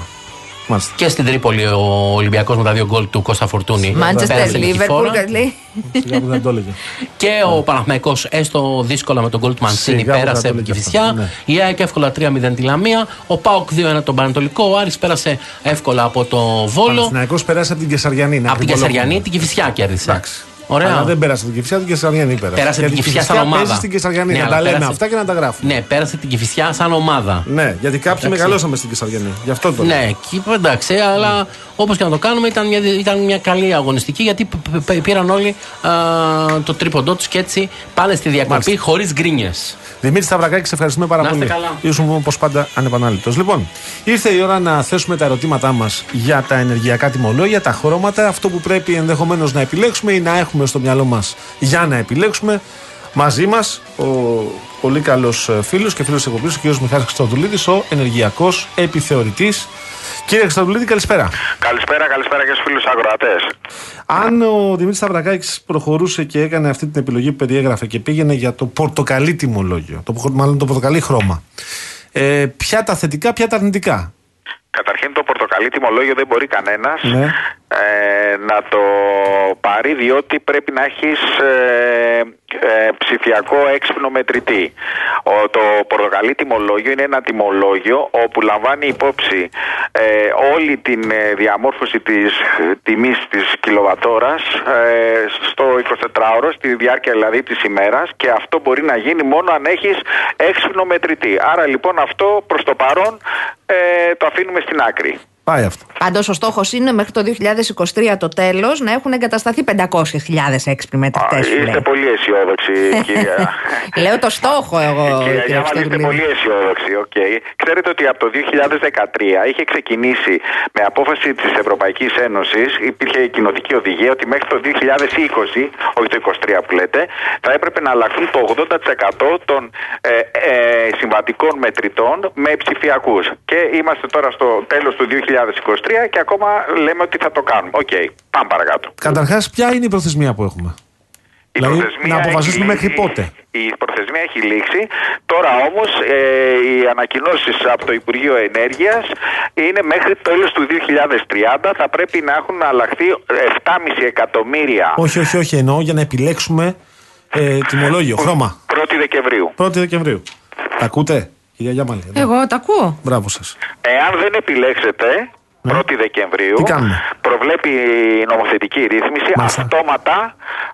Μάλιστα. Και στην Τρίπολη ο Ολυμπιακός με τα δύο γκολ του Κώστα Φορτούνη. Μάντσεστερ, πέρασε Λίβερπουλ, νικηφόρα. λέει. Σιγά που δεν το έλεγε. Και ο Παναθηναϊκός έστω δύσκολα με τον γκολ του Μαντσίνη Σιγά που θα πέρασε το από την έλεγε Κυφυσιά. αυτό, ναι. Η ΑΕΚ εύκολα 3-0 τη Λαμία. Ο Πάοκ 2-1 τον Πανατολικό. Ο Άρης πέρασε εύκολα από το Βόλο. Παναθηναϊκός πέρασε από την Κεσαριανή. να Από την ακριβολογούμε. Κεσαριανή την Κυφυσιά κέρδισε. Εντάξει. Ωραία. Αλλά δεν πέρασε την Κυφσιά, την Κεσαριανή πέρασε. Πέρασε Γιατί την η Κυφσιά σαν ομάδα. παίζει στην Κεσαριανή. Ναι, να αλλά τα λέμε πέρασε- αυτά και να τα γράφουμε. Ναι, πέρασε την Κυφυσιά σαν ομάδα. Ναι, γιατί κάποιοι Εντάξει. μεγαλώσαμε στην Κεσαριανή. Γι' αυτό το λέω. Ναι, εκεί εντάξει, αλλά όπως και να το κάνουμε ήταν μια, ήταν μια καλή αγωνιστική γιατί π- π- π- πήραν όλοι α, το τρίποντό τους και έτσι πάνε στη διακοπή Μάλιστα. χωρίς γκρίνιες. Δημήτρη Σταυρακάκη, σε ευχαριστούμε πάρα Να είστε πολύ. καλά. Ήσουν όπω πάντα ανεπανάληπτος. Λοιπόν, ήρθε η ώρα να θέσουμε τα ερωτήματά μας για τα ενεργειακά τιμολόγια, τα χρώματα, αυτό που πρέπει ενδεχομένως να επιλέξουμε ή να έχουμε στο μυαλό μας για να επιλέξουμε. Μαζί μας ο πολύ καλός φίλος και φίλος της εκπομπής, ο κ. Μιχάλης Χρυστοδουλίδη, ο ενεργειακός επιθεωρητής. Κύριε Χρυστοδουλίδη, καλησπέρα. Καλησπέρα, καλησπέρα και στους φίλους αγροατέ. Αν ο Δημήτρης Σταυρακάκη προχωρούσε και έκανε αυτή την επιλογή που περιέγραφε και πήγαινε για το πορτοκαλί τιμολόγιο, το, μάλλον το πορτοκαλί χρώμα, ε, ποια τα θετικά, ποια τα αρνητικά; Καταρχήν το πορτοκαλί τιμολόγιο δεν μπορεί κανένας Ναι. ε, να το πάρει διότι πρέπει να έχεις ε, ε, ψηφιακό έξυπνο μετρητή. Ο, το πορτοκαλί τιμολόγιο είναι ένα τιμολόγιο όπου λαμβάνει υπόψη ε, όλη την ε, διαμόρφωση της ε, τιμής της κιλοβατόρας ε, στο 24ωρο, στη διάρκεια δηλαδή της ημέρας και αυτό μπορεί να γίνει μόνο αν έχεις έξυπνο μετρητή. Άρα λοιπόν αυτό προς το παρόν ε, το αφήνουμε στην άκρη. Πάει αυτό. Πάντως ο στόχος είναι μέχρι το 2023 το τέλος να έχουν εγκατασταθεί 500.000 έξυπνοι μετρητές. Είστε πολύ αισιόδοξοι, (laughs) κυρία. Λέω το στόχο εγώ. Κυρία κύριε Γιάμαλη, είστε Χριστοδουλίδη. πολύ αισιόδοξοι. ΟΚ. Ξέρετε ότι από το 2013 είχε ξεκινήσει με απόφαση της Ευρωπαϊκής Ένωσης, υπήρχε η κοινοτική οδηγία ότι μέχρι το 2020, όχι το 2023 που λέτε, θα έπρεπε να αλλαχθούν το 80% των ε, ε, συμβατικών μετρητών με ψηφιακούς. Και είμαστε τώρα στο τέλος του 2023 και ακόμα λέμε ότι θα το κάνουμε. Οκ, πάμε παρακάτω. Καταρχάς, ποια είναι η προθεσμία που έχουμε; δηλαδή, προθεσμία να αποφασίσουμε έχει μέχρι λήξει. πότε; Η προθεσμία έχει λήξει. Τώρα όμως ε, οι ανακοινώσεις από το Υπουργείο Ενέργειας είναι μέχρι το τέλος του 2030 θα πρέπει να έχουν αλλαχθεί 7,5 εκατομμύρια Όχι, όχι, όχι. Εννοώ για να επιλέξουμε ε, τιμολόγιο, χρώμα. 1η Δεκεμβρίου. 1η Δεκεμβρίου. Τα ακούτε, κυρία Γιάμαλη. εδώ. Εγώ τα ακούω. Μπράβο σας. Εάν δεν επιλέξετε 1η Δεκεμβρίου, Ναι. Τι κάνουμε; προβλέπει η νομοθετική ρύθμιση, Μάλιστα. αυτόματα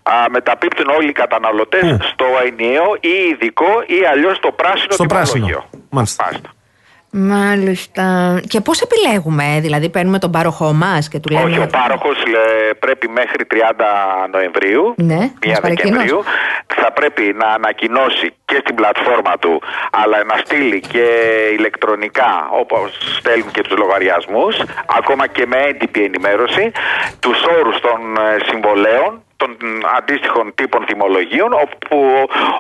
α, μεταπίπτουν όλοι οι καταναλωτές Πού; στο ενιαίο ή ειδικό ή αλλιώς το πράσινο Στο πράσινο. τιμολόγιο. Μάλιστα. Μάλιστα. Μάλιστα. Και πώς επιλέγουμε, ε; δηλαδή παίρνουμε τον πάροχό μας και του λέμε. Όχι, ο πάροχος πρέπει μέχρι 30 Νοεμβρίου, Ναι, 1 μας παρακοινώσει. Δεκεμβρίου, θα πρέπει να ανακοινώσει και στην πλατφόρμα του, αλλά να στείλει και ηλεκτρονικά, όπως στέλνουν και τους λογαριασμούς, ακόμα και με έντυπη ενημέρωση, τους όρους των ε, συμβολέων των αντίστοιχων τύπων τιμολογίων όπου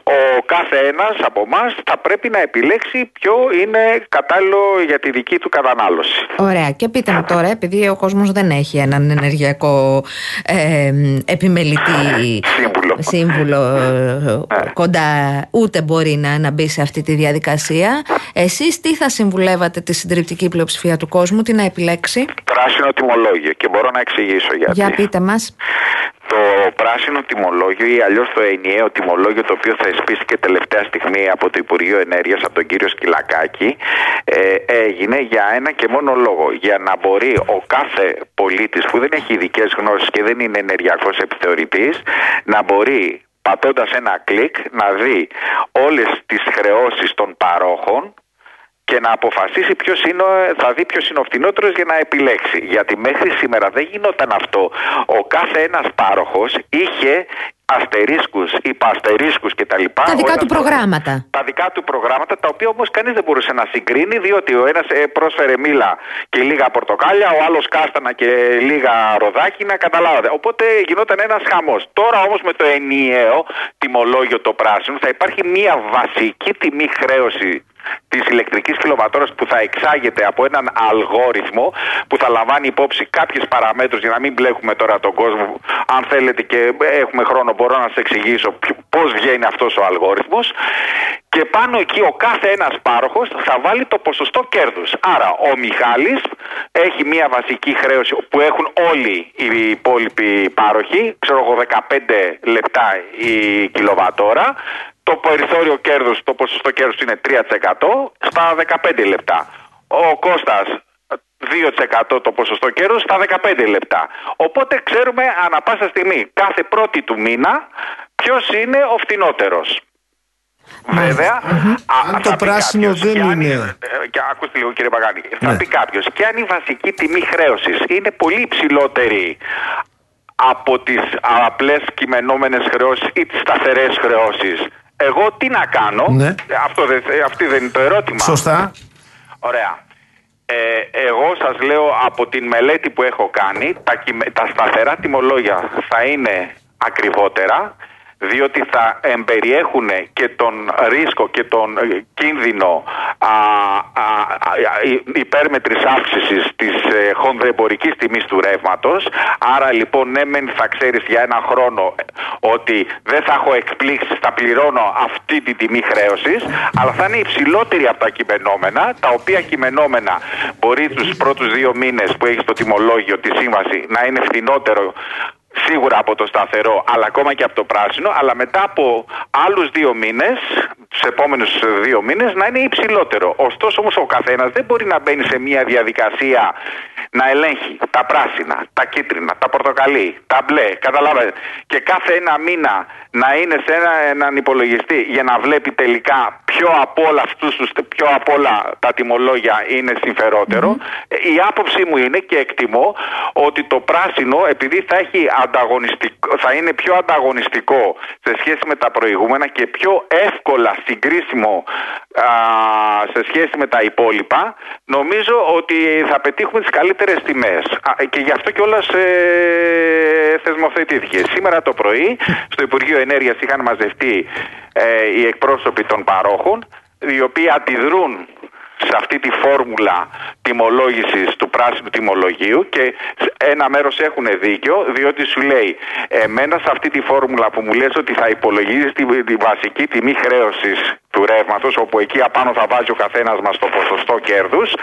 ο κάθε ένας από εμάς θα πρέπει να επιλέξει ποιο είναι κατάλληλο για τη δική του κατανάλωση. Ωραία. Και πείτε μου τώρα, επειδή ο κόσμος δεν έχει έναν ενεργειακό ε, επιμελητή Σύμβουλο. σύμβουλο ε, κοντά, ούτε μπορεί να, να μπει σε αυτή τη διαδικασία. Εσείς τι θα συμβουλεύατε τη συντριπτική πλειοψηφία του κόσμου, τι να επιλέξει; Πράσινο τιμολόγιο και μπορώ να εξηγήσω γιατί. Για πείτε μας. Το πράσινο τιμολόγιο ή αλλιώς το ενιαίο τιμολόγιο το οποίο θα εσπίστηκε τελευταία στιγμή από το Υπουργείο Ενέργειας, από τον κύριο Σκυλακάκη, ε, έγινε για ένα και μόνο λόγο. Για να μπορεί ο κάθε πολίτης που δεν έχει ειδικές γνώσεις και δεν είναι ενεργειακός επιθεωρητής να μπορεί πατώντας ένα κλικ να δει όλες τις χρεώσεις των παρόχων και να αποφασίσει ποιος είναι, ο- θα δει ποιος είναι ο φτηνότερος για να επιλέξει. Γιατί μέχρι σήμερα δεν γινόταν αυτό. Ο κάθε ένας πάροχος είχε αστερίσκους, υπαστερίσκους κτλ. Τα Ο δικά ένας του προγράμματα. τα δικά του προγράμματα, τα οποία όμως κανείς δεν μπορούσε να συγκρίνει, διότι ο ένας πρόσφερε μήλα και λίγα πορτοκάλια, ο άλλος κάστανα και λίγα ροδάκινα, καταλάβατε. Οπότε γινόταν ένας χαμός. Τώρα όμως με το ενιαίο τιμολόγιο το πράσινο θα υπάρχει μια βασική τιμή χρέωση της ηλεκτρικής κιλοβατόρας που θα εξάγεται από έναν αλγόριθμο που θα λαμβάνει υπόψη κάποιες παραμέτρους για να μην μπλέκουμε τώρα τον κόσμο. Αν θέλετε και έχουμε χρόνο, μπορώ να σα εξηγήσω πώς βγαίνει αυτός ο αλγόριθμος. Και πάνω εκεί ο κάθε ένας πάροχος θα βάλει το ποσοστό κέρδους. Άρα ο Μιχάλης έχει μια βασική χρέωση που έχουν όλοι οι υπόλοιποι πάροχοι, ξέρω εγώ 15 λεπτά η κιλοβατόρα. Το περιθώριο κέρδους, το ποσοστό κέρδους είναι 3% στα 15 λεπτά. Ο Κώστας 2% το ποσοστό κέρδους στα 15 λεπτά. Οπότε ξέρουμε ανα πάσα στιγμή, κάθε πρώτη του μήνα, ποιος είναι ο φτηνότερος. Βέβαια, α, Αν θα το πει πράσινο κάποιος, δεν και αν είναι- ε, και ακούστε λίγο κύριε Παγάνη. Θα Ναι. πει κάποιος, και αν η βασική τιμή χρέωσης είναι πολύ υψηλότερη από τις απλές κειμενόμενες χρεώσεις ή τις σταθερές χρεώσεις, εγώ τι να κάνω, Ναι. Ε, αυτό δεν, ε, αυτή δεν είναι το ερώτημα. Σωστά. Ωραία. Ε, εγώ σας λέω από την μελέτη που έχω κάνει, τα, κειμε- τα σταθερά τιμολόγια θα είναι ακριβότερα, διότι θα εμπεριέχουν και τον ρίσκο και τον ε, κίνδυνο α, α, α, υ- υπέρμετρης αύξησης της ε, χονδρεμπορικής τιμής του ρεύματος. Άρα λοιπόν ναι μεν θα ξέρεις για ένα χρόνο ε, ότι δεν θα έχω εκπλήξεις, θα πληρώνω αυτή την τιμή χρέωσης, αλλά θα είναι υψηλότερη από τα κειμενόμενα, τα οποία κειμενόμενα μπορεί τους πρώτους δύο μήνες που έχεις το τιμολόγιο τη σύμβαση να είναι φθηνότερο σίγουρα από το σταθερό, αλλά ακόμα και από το πράσινο, αλλά μετά από άλλους δύο μήνες, τους επόμενους δύο μήνες, να είναι υψηλότερο. Ωστόσο όμως ο καθένας δεν μπορεί να μπαίνει σε μια διαδικασία να ελέγχει τα πράσινα, τα κίτρινα, τα πορτοκαλί, τα μπλε, καταλάβατε. Και κάθε ένα μήνα να είναι σε ένα, έναν υπολογιστή για να βλέπει τελικά ποιο από όλα αυτούς τους, ποιο από όλα τα τιμολόγια είναι συμφερότερο. Ε, Η άποψή μου είναι και εκτιμώ ότι το πράσινο επειδή θα, έχει ανταγωνιστικό, θα είναι πιο ανταγωνιστικό σε σχέση με τα προηγούμενα και πιο εύκολα συγκρίσιμο α, σε σχέση με τα υπόλοιπα νομίζω ότι θα πετύχουμε τις καλύτερες τιμές Α, και γι' αυτό κιόλας ε, θεσμοθετήθηκε. Σήμερα το πρωί στο Υπουργείο Ενέργειας είχαν μαζευτεί ε, οι εκπρόσωποι των παρόχων οι οποίοι αντιδρούν σε αυτή τη φόρμουλα τιμολόγησης του πράσινου τιμολογίου και σε ένα μέρος έχουν δίκιο διότι σου λέει εμένα σε αυτή τη φόρμουλα που μου λες ότι θα υπολογίζεις τη, τη βασική τιμή χρέωσης του ρεύματος, όπου εκεί απάνω θα βάζει ο καθένας μας το ποσοστό κέρδους,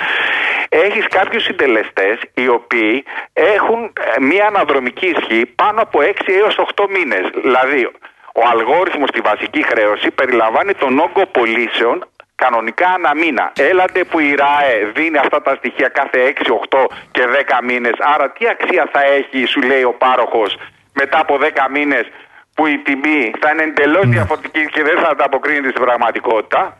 έχεις κάποιους συντελεστές οι οποίοι έχουν ε, μία αναδρομική ισχύ πάνω από 6 έως 8 μήνες. Δηλαδή, ο αλγόριθμος στη βασική χρέωση περιλαμβάνει τον όγκο πωλήσεων κανονικά ανά μήνα. Έλατε που η ΡΑΕ δίνει αυτά τα στοιχεία κάθε 6, 8 και 10 μήνες. Άρα τι αξία θα έχει, σου λέει ο πάροχος, μετά από 10 μήνες που η τιμή θα είναι εντελώς διαφορετική και δεν θα ανταποκρίνεται στην πραγματικότητα.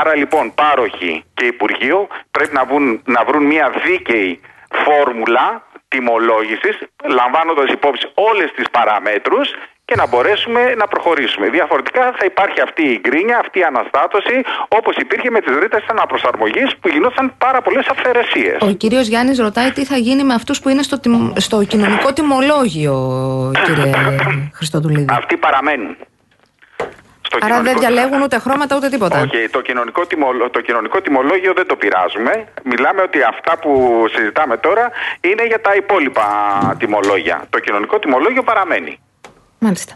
Άρα λοιπόν πάροχοι και Υπουργείο πρέπει να, βρουν, να βρουν μια δίκαιη φόρμουλα τιμολόγησης λαμβάνοντας υπόψη όλες τις παραμέτρους και να μπορέσουμε να προχωρήσουμε. Διαφορετικά θα υπάρχει αυτή η γκρίνια, αυτή η αναστάτωση, όπως υπήρχε με τις ρήτρες αναπροσαρμογής που γινόταν πάρα πολλές αυθαιρεσίες. Ο κύριος Γιάννης ρωτάει τι θα γίνει με αυτούς που είναι στο, τιμ- στο κοινωνικό τιμολόγιο, κύριε Χριστοδουλίδη. Αυτοί παραμένουν. Στο Άρα δεν κοινωνικό- διαλέγουν ούτε χρώματα ούτε τίποτα. Όχι, το κοινωνικό, τιμολο- το κοινωνικό τιμολόγιο δεν το πειράζουμε. Μιλάμε ότι αυτά που συζητάμε τώρα είναι για τα υπόλοιπα τιμολόγια. Το κοινωνικό τιμολόγιο παραμένει. Μάλιστα.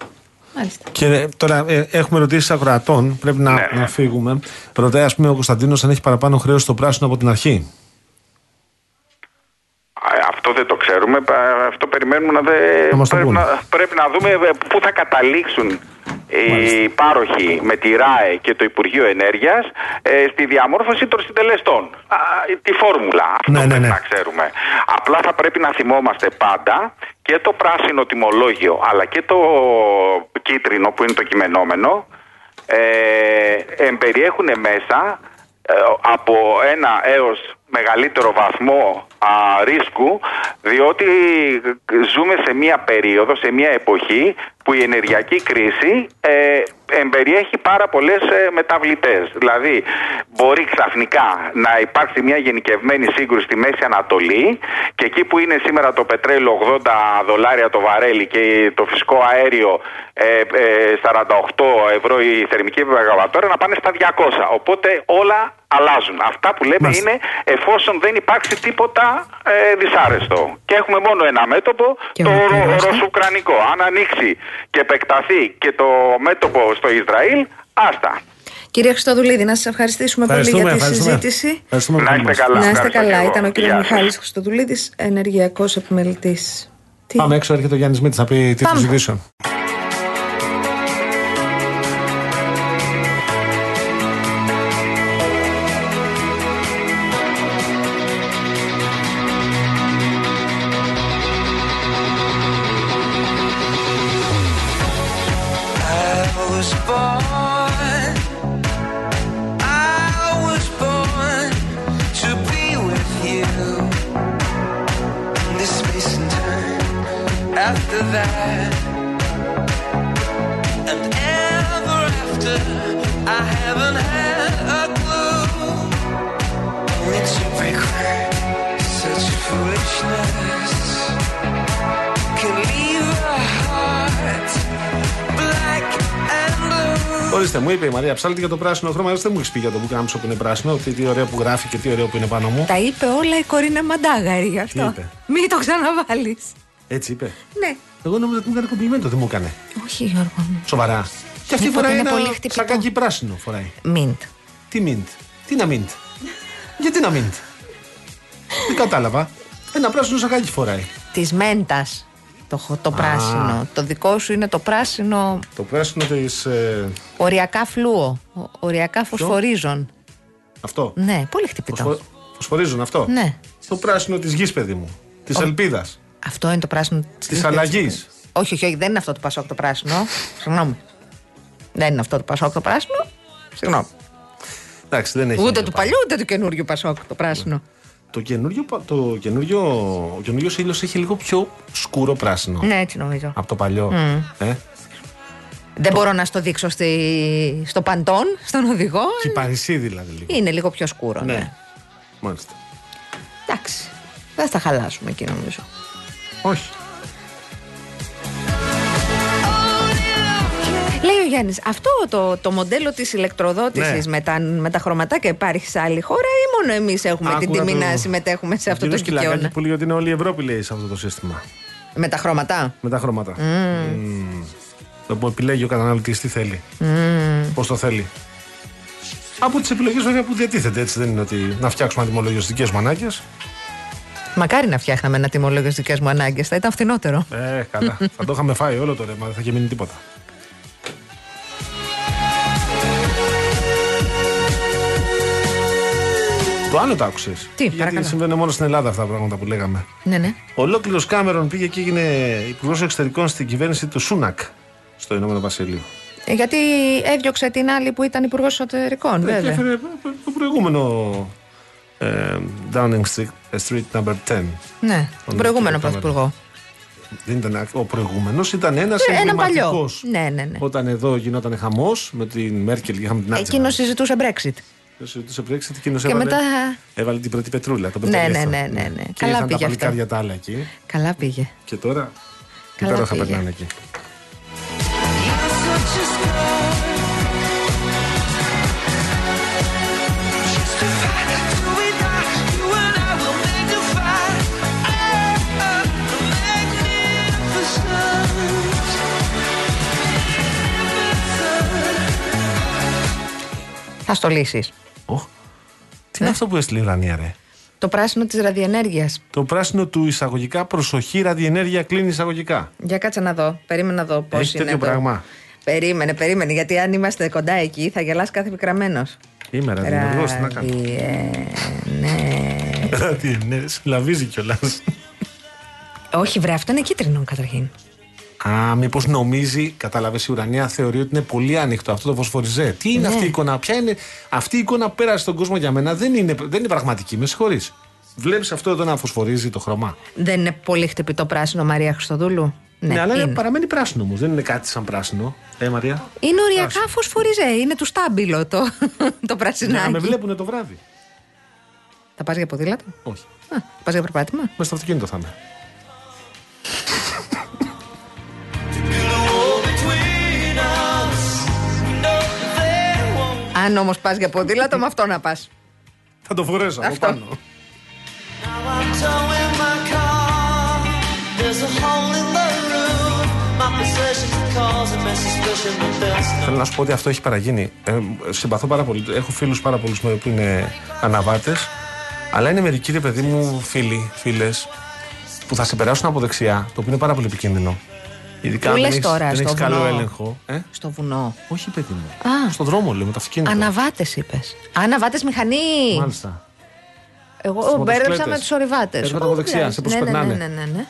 Μάλιστα. Και ε, τώρα ε, έχουμε ρωτήσει ακροατών, πρέπει να, Ναι. να φύγουμε. Ρωτάει, ας πούμε, ο Κωνσταντίνος αν έχει παραπάνω χρέος στο πράσινο από την αρχή. Α, Αυτό δεν το ξέρουμε. Πα- Αυτό περιμένουμε να, δε... Να μας το πρέπει, πούνε. να, πρέπει να δούμε ε, πού θα καταλήξουν οι πάροχοι με τη ΡΑΕ και το Υπουργείο Ενέργειας ε, στη διαμόρφωση των συντελεστών. Α, τη φόρμουλα. Αυτό Ναι, ναι, πρέπει ναι. να ξέρουμε. Απλά θα πρέπει να θυμόμαστε πάντα και το πράσινο τιμολόγιο αλλά και το κίτρινο που είναι το κειμενόμενο ε, εμπεριέχουν μέσα ε, από ένα έως μεγαλύτερο βαθμό α, ρίσκου διότι ζούμε σε μια περίοδο, σε μια εποχή που η ενεργειακή κρίση ε, εμπεριέχει πάρα πολλές ε, μεταβλητές. Δηλαδή μπορεί ξαφνικά να υπάρξει μια γενικευμένη σύγκρουση στη Μέση Ανατολή και εκεί που είναι σήμερα το πετρέλαιο 80 δολάρια το βαρέλι και το φυσικό αέριο ε, ε, 48 ευρώ η θερμική μεγαβατόρα να πάνε στα 200. Οπότε όλα αλλάζουν. Αυτά που λέμε Μάλιστα. είναι εφόσον δεν υπάρξει τίποτα ε, δυσάρεστο. Και έχουμε μόνο ένα μέτωπο, Και το ολοκληρώστε. ρωσουκρανικό. Αν ανοίξει και επεκταθεί και το μέτωπο στο Ισραήλ, άστα. Κύριε Χριστοδουλίδη, να σας ευχαριστήσουμε πολύ για τη ευχαριστούμε. συζήτηση. Ευχαριστούμε Να πολύ είστε μας. καλά. Να είστε Ευχαριστώ και καλά. εγώ. Ήταν ο κύριος Γεια σας. Μιχάλης Χριστοδουλίδης, ενεργειακός επιμελητής. Τι; Πάμε έξω, έρχεται ο Γιάννης Μήτης να πει τίτλου Πάμε. ειδήσεων. Ψάλτη για το πράσινο χρώμα. Δεν μου έχεις πει για το μπουκάμισο που είναι πράσινο, ότι τι ωραίο που γράφει και τι ωραίο που είναι πάνω μου. Τα είπε όλα η Κορίνα Μαντάγαρη γι' αυτό. Τι είπε; Μην το ξαναβάλεις. Έτσι είπε; Ναι. Εγώ νόμιζα ότι μου έκανε κομπλιμέντο, δεν μου έκανε. Όχι, Γιώργο. μου. Σοβαρά. Και αυτή Ναι, φοράει είναι ένα πολύ χτυπητό. σακάκι πράσινο φοράει. Μιντ. Τι μιντ; Τι να μιντ; Γιατί να μιντ; Δεν κατάλαβα. Ένα πράσινο σακάκι φοράει. Της μέντας. Το, χ- το πράσινο. Το δικό σου είναι το πράσινο Το πράσινο της. Ε, οριακά φλούο. Ο- Οριακά φωσφορίζων. αυτό; Ναι, πολύ χτυπητό. Φωσφο- Φωσφορίζουν αυτό; Ναι. Το πράσινο της γης, παιδί μου. Της ελπίδας. Αυτό είναι το πράσινο Της αλλαγής. Όχι, όχι, όχι, δεν είναι αυτό το Πασόκ το πράσινο. Συγγνώμη. Δεν είναι αυτό το Πασόκ το πράσινο. Συγγνώμη. Εντάξει, δεν έχει. Ούτε νόημα. του παλιού, ούτε του καινούριου Πασόκ το πράσινο. Το καινούριο, πα- το καινούριο, ο καινούριος ήλιος έχει λίγο πιο σκούρο πράσινο. Ναι, έτσι νομίζω. Από το παλιό. Μμ. Ε; Δεν μπορώ να στο δείξω στη... στο παντόν, στον οδηγό. Και η Παρισί δηλαδή λίγο. Είναι λίγο πιο σκούρο. Ναι. Ναι. Μάλιστα. Εντάξει. Δεν θα τα χαλάσουμε εκεί νομίζω. Όχι. Γιάννης, αυτό το, το μοντέλο της ηλεκτροδότησης Ναι. με, τα, με τα χρωματάκια υπάρχει σε άλλη χώρα ή μόνο εμείς έχουμε την Άκουγα τιμή το- να συμμετέχουμε σε αυτό το κύριος Κυλακάκη κικαιώνα. που λέει ότι είναι όλη η Ευρώπη λέει σε αυτό το σύστημα. Με τα χρώματα; Με τα χρώματα. Mm. Μμμ. Το που επιλέγει ο καταναλωτής τι θέλει. Mm. Πώς το θέλει. Από τις επιλογές βέβαια που διατίθεται έτσι δεν είναι ότι να φτιάξουμε ένα τιμολόγιο στι δικέ μου ανάγκε. Μακάρι να φτιάχναμε ένα τιμολόγιο στι δικέ μου ανάγκε, θα ήταν φθηνότερο. Ε, καλά. θα το είχαμε φάει όλο το ρεύμα, δεν θα είχε μείνει τίποτα. Το άλλο το άκουσες. Τι, Γιατί παρακαλώ. συμβαίνουν μόνο στην Ελλάδα αυτά τα πράγματα που λέγαμε. Ναι, ναι. Ολόκληρος Κάμερον πήγε και έγινε υπουργός εξωτερικών στην κυβέρνηση του Σούνακ στο Ηνωμένο Βασίλειο. Ε, Γιατί έδιωξε την άλλη που ήταν υπουργός εσωτερικών, Ναι, Και βέβαια. έφερε το προηγούμενο ε, Downing Street, ε, Street number 10. Ναι, τον προηγούμενο κύριο πρωθυπουργό. Δεν ήταν, ο προηγούμενος ήταν ένας Ε, Ένα παλιό. εμβληματικό. Ναι, ναι, ναι. Όταν εδώ γινόταν χαμός με την Μέρκελ και είχαμε την Άτζα. Εκείνο συζητούσε Brexit. Συζητούσε Brexit, εκείνος Και έβαλε, μετά. έβαλε την πρώτη πετρούλα. Το Ναι, πετρελαίστρο. ναι, ναι, ναι, ναι. Και Καλά ήρθαν πήγε τα αυτό. παλικάρια τα άλλα εκεί. Καλά πήγε. Και τώρα Καλά υπέροχα πήγε. περνάνε εκεί. Θα στο λύσει. Τι είναι αυτό που έστειλε η Ουρανία, ρε. Το πράσινο της ραδιενέργειας. Το πράσινο του εισαγωγικά προσοχή ραδιενέργεια κλείνει εισαγωγικά. Για κάτσε να δω. Περίμενα να δω πώς Έχει είναι. τέτοιο εδώ. πράγμα. Περίμενε, περίμενε. Γιατί αν είμαστε κοντά εκεί θα γελάσει κάθε πικραμένος. Είμαι ραδιενεργό, τι να κάνω. ναι. Ραδιενέργεια, (laughs) συλλαβίζει κιόλας. Όχι, βρε, αυτό είναι κίτρινο καταρχήν. Α, μήπως νομίζει, κατάλαβες η ουρανία, θεωρεί ότι είναι πολύ ανοιχτό αυτό το φωσφοριζέ. Τι είναι Ναι. αυτή η εικόνα, ποια είναι. Αυτή η εικόνα που πέρασε στον κόσμο για μένα δεν είναι, δεν είναι πραγματική, με συγχωρείς. Βλέπεις αυτό εδώ να φωσφορίζει το χρώμα; Δεν είναι πολύ χτυπητό πράσινο Μαρία Χριστοδούλου; Ναι, αλλά είναι. παραμένει πράσινο όμως. Δεν είναι κάτι σαν πράσινο. Ε, Μαρία; Είναι οριακά φωσφοριζέ. Είναι του στάμπιλο το, (laughs) το Να πρασινάκι. με βλέπουν το βράδυ. Θα πας για ποδήλατο; Όχι. Α, πας για περπάτημα; Μες στο αυτοκίνητο θα είμαι. Αν όμως πας για ποδήλατο, με αυτό να πας. Θα το φορέσω από Αυτό. πάνω. Θέλω να σου πω ότι αυτό έχει παραγίνει. Ε, συμπαθώ πάρα πολύ. Έχω φίλους πάρα πολλούς που είναι αναβάτες. Αλλά είναι μερικοί, ρε παιδί μου, φίλοι, φίλες, που θα σε περάσουν από δεξιά, το οποίο είναι πάρα πολύ επικίνδυνο. Ειδικά Πού αν λες δεν έχεις- τώρα, δεν στο έχεις καλό βουνό; έλεγχο. Ε; Στο βουνό. Όχι, παιδί μου. Α, Στον δρόμο, λέω, με το αυτοκίνητο. αναβάτες είπες. Αναβάτες μηχανή. Μάλιστα. Εγώ Στις μπέρδεψα μοτοσυκλέτες. με τους ορειβάτες. Έρχονται από δεξιά, σε προσπερνάνε. Ναι, ναι, ναι, ναι.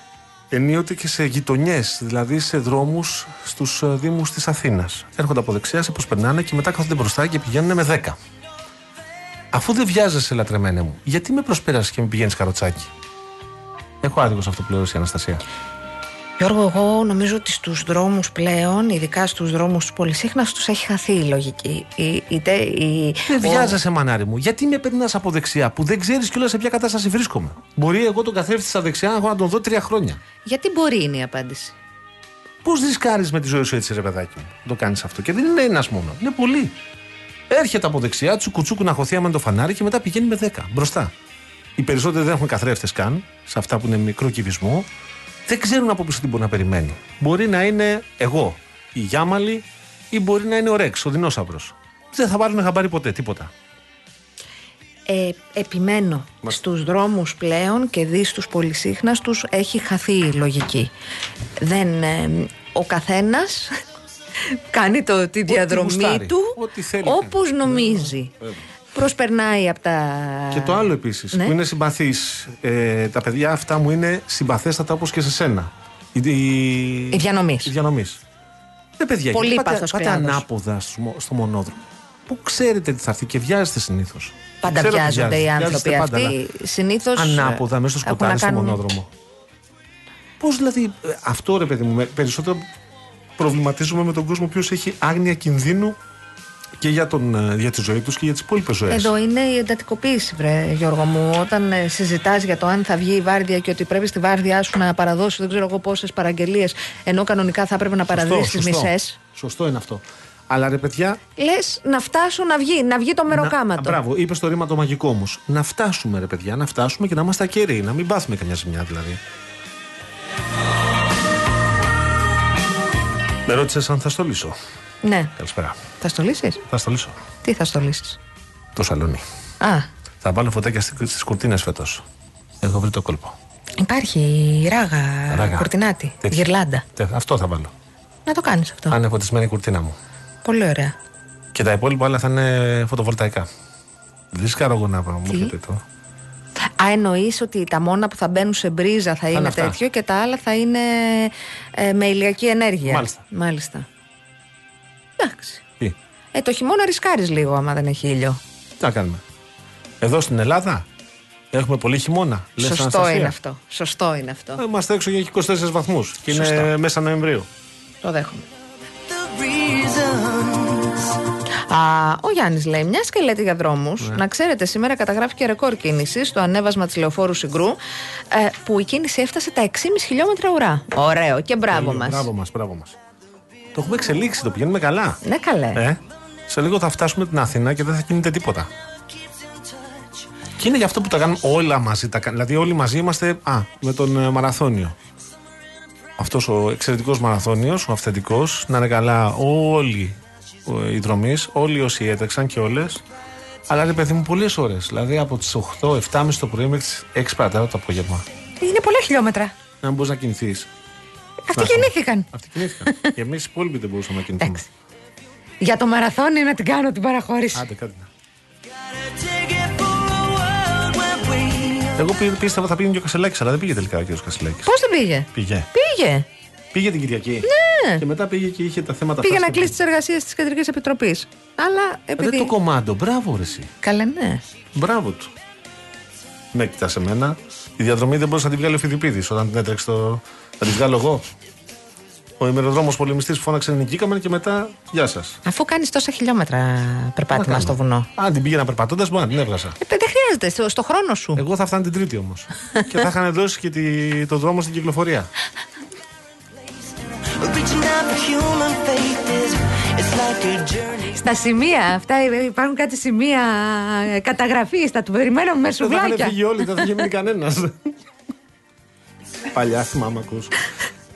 Ενίοτε και σε γειτονιές, δηλαδή σε δρόμους στους Δήμους της Αθήνας. Έρχονται από δεξιά, σε προσπερνάνε και μετά κάθονται μπροστά και πηγαίνουν με 10. Αφού δεν βιάζεσαι, λατρεμένε μου, γιατί με προσπέρασες και με πηγαίνεις καροτσάκι; Έχω άδικο σε αυτό που λέω εσύ, Αναστασία. Γιώργο, εγώ νομίζω ότι στους δρόμους πλέον, ειδικά στους δρόμους του πολυσύχνας, τους έχει χαθεί η λογική. Η, είτε η, Δεν ο- βιάζεσαι, μανάρι μου. Γιατί με περνάς από δεξιά, που δεν ξέρεις κιόλας σε ποια κατάσταση βρίσκομαι. Μπορεί εγώ τον καθρέφτη στα δεξιά να έχω να τον δω τρία χρόνια. Γιατί μπορεί είναι η απάντηση. Πώς ρισκάρεις με τη ζωή σου έτσι, ρε παιδάκι μου, να το κάνεις αυτό. Και δεν είναι ένας μόνο, είναι πολλοί. Έρχεται από δεξιά, του κουτσούκου να χωθεί άμα είναι το φανάρι και μετά πηγαίνει με 10 μπροστά. Οι περισσότεροι δεν έχουν καθρέφτες καν, σε αυτά που είναι μικρό κυβισμό. Δεν ξέρουν από πίσω τι μπορεί να περιμένει. Μπορεί να είναι εγώ, η Γιάμαλη, ή μπορεί να είναι ο Ρεξ, ο δεινόσαυρος. Δεν θα πάρουν χαμπάρι ποτέ, τίποτα. Ε, επιμένω. Στους δρόμους πλέον και δει στους πολυσύχναστους έχει χαθεί η λογική. Δεν, ε, ο καθένας (laughs) κάνει το, τη διαδρομή γουστάρει, του ό,τι θέλει όπως νομίζει. Προσπερνάει από τα... Και το άλλο επίσης Ναι. που είναι συμπαθής. Ε, τα παιδιά αυτά μου είναι συμπαθέστατα όπως και σε σένα. Η, η, Οι διανομής. οι διανομής. Ναι, παιδιά, Πολύ γιατί πάτε, πάθος πάτε κρέατος. ανάποδα στο, μο- στο μονόδρομο. Πού ξέρετε τι θα έρθει και βιάζεστε συνήθως. Πάντα βιάζονται οι άνθρωποι αυτοί. Συνήθως Ανάποδα, μέσα στο έχουν να σκοτάδι στο κάνουν- μονόδρομο. Πώς δηλαδή, ε, αυτό ρε παιδί μου, με- περισσότερο προβληματίζουμε με τον κόσμο ο οποίος έχει άγνοια κινδύνου και για, τον, ε, για τη ζωή τους και για τις υπόλοιπες ζωές. Εδώ είναι η εντατικοποίηση, βρε Γιώργο μου. Όταν ε, συζητάς για το αν θα βγει η βάρδια και ότι πρέπει στη βάρδιά σου να παραδώσει δεν ξέρω εγώ πόσες παραγγελίες, ενώ κανονικά θα έπρεπε να παραδώσει τις μισές. Σωστό είναι αυτό. Αλλά ρε παιδιά. Λες να φτάσω να βγει, να βγει το μεροκάματο. Να, μπράβο, είπες το ρήμα το μαγικό όμως. Να φτάσουμε, ρε παιδιά, να φτάσουμε και να είμαστε ακεραίοι. Να μην πάθουμε καμιά ζημιά δηλαδή. Με ρώτησες αν θα στολίσω. Ναι, Καλησπέρα. θα στολίσεις; Θα στολίσω. Τι θα στολίσεις; Το σαλόνι. Α, Θα βάλω φωτάκια στις κουρτίνες φέτος. Έχω βρει το κόλπο. υπάρχει η ράγα, Ράγα. κουρτινάτη, Τέτοια. γυρλάντα. Τε- Αυτό θα βάλω. Να το κάνεις αυτό. Αν είναι φωτισμένη η κουρτίνα μου. Πολύ ωραία. Και τα υπόλοιπα άλλα θα είναι φωτοβολταϊκά. Δεν ρισκάρω εγώ να μου Τι; πείτε το. Α, εννοείς ότι τα μόνα που θα μπαίνουν σε μπρίζα θα είναι αυτά. τέτοιο και τα άλλα θα είναι ε, με ηλιακή ενέργεια. Μάλιστα. Μάλιστα. Εντάξει. Τι, Ε, το χειμώνα ρισκάρεις λίγο άμα δεν έχει ήλιο. τι να κάνουμε; Εδώ στην Ελλάδα έχουμε πολύ χειμώνα. Λες, Σωστό Αναστασία; είναι αυτό. Σωστό είναι αυτό. Ε, Είμαστε έξω για 24 βαθμούς και είναι Σωστό. μέσα Νοεμβρίου. Το δέχομαι. Α, ο Γιάννης λέει: Μιας και λέτε για δρόμους, Ναι. να ξέρετε, σήμερα καταγράφηκε ρεκόρ κίνησης στο ανέβασμα της λεωφόρου Συγκρού, ε, που η κίνηση έφτασε τα 6,5 χιλιόμετρα ουρά. Ωραίο και μπράβο Τέλειο, μας. Μπράβο μας, μπράβο μας. Το έχουμε εξελίξει, το πηγαίνουμε καλά. Ναι, καλέ. Ε, σε λίγο θα φτάσουμε την Αθήνα και δεν θα κινείται τίποτα. Και είναι γι' αυτό που τα κάνουμε όλα μαζί. Τα, κα- δηλαδή, όλοι μαζί είμαστε α, με τον ε, μαραθώνιο. Αυτός ο εξαιρετικός μαραθώνιος, ο αυθεντικός, να είναι καλά όλοι ο, οι δρομή, όλοι όσοι έτρεξαν και όλες. Αλλά ρε παιδί μου, πολλές ώρες. Δηλαδή από τις 8, 7.30 το πρωί μέχρι τις 6 παρατέταρτο το απόγευμα. Είναι πολλά χιλιόμετρα. Να μπορείς να κινηθείς. Αυτοί γεννήθηκαν. Αυτοί κινήθηκαν. και εμείς οι υπόλοιποι δεν μπορούσαμε να κινηθούμε. Για το μαραθώνιο να την κάνω την παραχώρηση. Άντε, κάτι να. Εγώ πή- πίστευα θα πήγαινε και ο Κασελάκης, αλλά δεν πήγε τελικά ο κ. Κασελάκης. Πώς δεν πήγε; Πήγε. Πήγε. Πήγε την Κυριακή. Ναι. Και μετά πήγε και είχε τα θέματα Πήγε αυτά να στο- κλείσει τις εργασίες της Κεντρικής Επιτροπής. Αλλά Ρε επειδή. το κομμάντο, μπράβο ρε εσύ. Καλά, ναι. Μπράβο του. Με κοιτάς σε μένα. Η διαδρομή δεν μπορούσε να τη βγάλει ο Φιδιπίδη όταν την έτρεξε το. Θα τη βγάλω εγώ. Ο ημεροδρόμος πολεμιστής που φώναξε νικήκαμε και μετά γεια σας. Αφού κάνεις τόσα χιλιόμετρα περπάτημα στο βουνό. Αν την πήγαινα περπατώντας, μπορεί να την έβγαζα. Ε, δεν χρειάζεται, στο, στο χρόνο σου. Εγώ θα φτάνει την Τρίτη όμως. και θα είχαν δώσει και τη, το δρόμο στην κυκλοφορία. Στα σημεία, αυτά ε, υπάρχουν κάτι σημεία καταγραφής. Θα του περιμένουμε με Δεν θα είχαν σουβλάκια. φύγει όλοι, δεν θα είχε μείνει κανένας. Παλιά θυμάμαι, ακούς.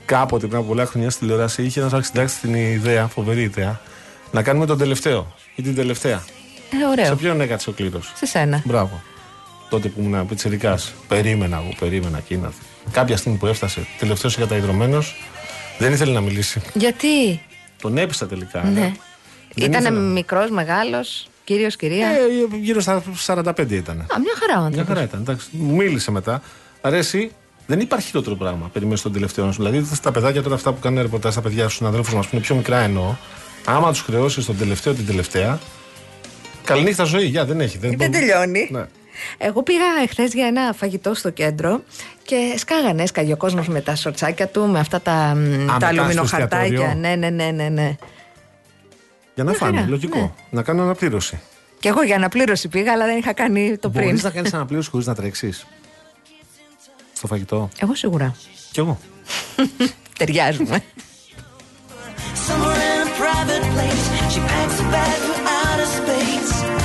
Κάποτε πριν από πολλά χρόνια στη τηλεόραση είχε ένας αρχισυντάκτης την ιδέα, φοβερή ιδέα, να κάνουμε τον τελευταίο ή την τελευταία. Ε, ωραίο. Σε ποιον έκατσε ο κλήρος; Σε σένα. Μπράβο. Τότε που ήμουν πιτσερικά, περίμενα εγώ, περίμενα εκείνα. Κάποια στιγμή που έφτασε, τελευταίος και καταϊδρωμένο, δεν ήθελε να μιλήσει. Γιατί; Τον έπεισα τελικά. Ναι. αλλά δεν ήθελε. Ήταν μικρός, μεγάλος, κύριος, κυρία. Ε, γύρω στα 45 ήταν. Α, μια χαρά ο Μια άνθρωπος. χαρά ήταν. Εντάξει. Μου μίλησε μετά. Αρέσει, δεν υπάρχει χειρότερο πράγμα. Περιμένεις τον τελευταίο σου. Δηλαδή, στα παιδάκια τώρα αυτά που κάνουν ρεπορτάζ, στα παιδιά στους συναδέλφους μας που είναι πιο μικρά εννοώ, άμα τους χρεώσει τον τελευταίο την τελευταία. Καληνύχτα ζωή, γεια, δεν έχει. Δεν τελειώνει. Ναι. Εγώ πήγα εχθές για ένα φαγητό στο κέντρο και σκάγανε, έσκαγε ο κόσμος με τα σορτσάκια του, με αυτά τα, μ, μετά τα στο αλουμινοχαρτάκια. εστιατόριο. Ναι, ναι, ναι, ναι, ναι. Για να Μια φάνε, χαρά, λογικό. ναι. Να κάνω αναπλήρωση. Και εγώ για αναπλήρωση πήγα, αλλά δεν είχα κάνει το Μπορείς πριν. να κάνεις αναπλήρωση χωρίς να τρέξεις; Στο φαγητό. Εγώ σίγουρα. Κι εγώ. (laughs) Ταιριάζουμε. private place. She packs a bag for outer space.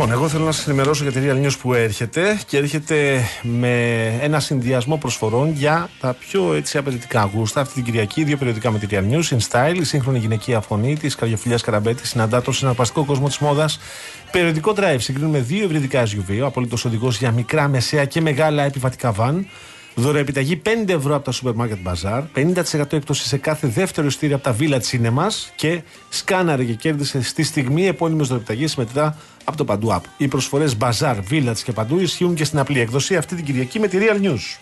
Λοιπόν, εγώ θέλω να σας ενημερώσω για τη Real News που έρχεται και έρχεται με ένα συνδυασμό προσφορών για τα πιο έτσι απαιτητικά γούστα. Αυτή την Κυριακή, δύο περιοδικά με τη Real News, In Style, η σύγχρονη γυναικεία φωνή της Καρδιοφιλιάς Καραμπέτη, συναντά τον συναρπαστικό κόσμο της μόδας. Περιοδικό Drive συγκρίνουμε δύο ευρυδικά SUV, ο απόλυτο οδηγός για μικρά, μεσαία και μεγάλα επιβατικά βαν. Δωρεοεπιταγή 5 ευρώ από τα Supermarket Bazaar, 50% έκπτωση σε κάθε δεύτερο ειστήριο από τα Village Cinemas και σκάναρε και κέρδισε στη στιγμή επώνυμε δωρεοεπιταγή μετά από το Παντού App. Οι προσφορές Bazaar, Village και Παντού ισχύουν και στην απλή εκδοσή αυτή την Κυριακή με τη Real News.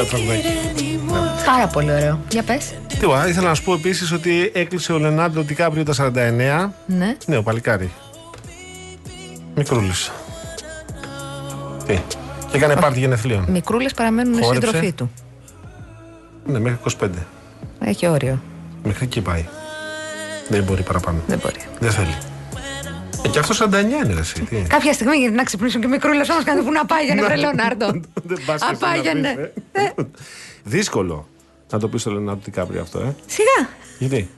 Can't Ωραία take τραγουδάκι. it anymore. Πάρα πολύ ωραίο. Για πες. Τίποτα, ήθελα να σου πω επίσης ότι έκλεισε ο Λενάρντο Ντικάπριο τα 49. Ναι. Ναι, ο παλικάρι. Μικρούλης. Τι. Και έκανε πάρτι γενεθλίων. Μικρούλες παραμένουν Χόρεψε. σύντροφοί του. Ναι, μέχρι 25. Έχει όριο. Μέχρι εκεί πάει. Δεν μπορεί παραπάνω. Δεν μπορεί. Δεν θέλει. Ε, και αυτό 49 είναι ρε, εσύ. Τι. Κάποια στιγμή γίνεται να ξυπνήσουν και μικρούλες όμως κάτι που να πάγαινε, βρε Λεωνάρντο. (laughs) Δεν πας και εσύ να Απάγαινε. πεις, ε. Δύσκολο να το πεις στο Λενάρντο Ντικάπριο αυτό, ε. Σιγά. Γιατί;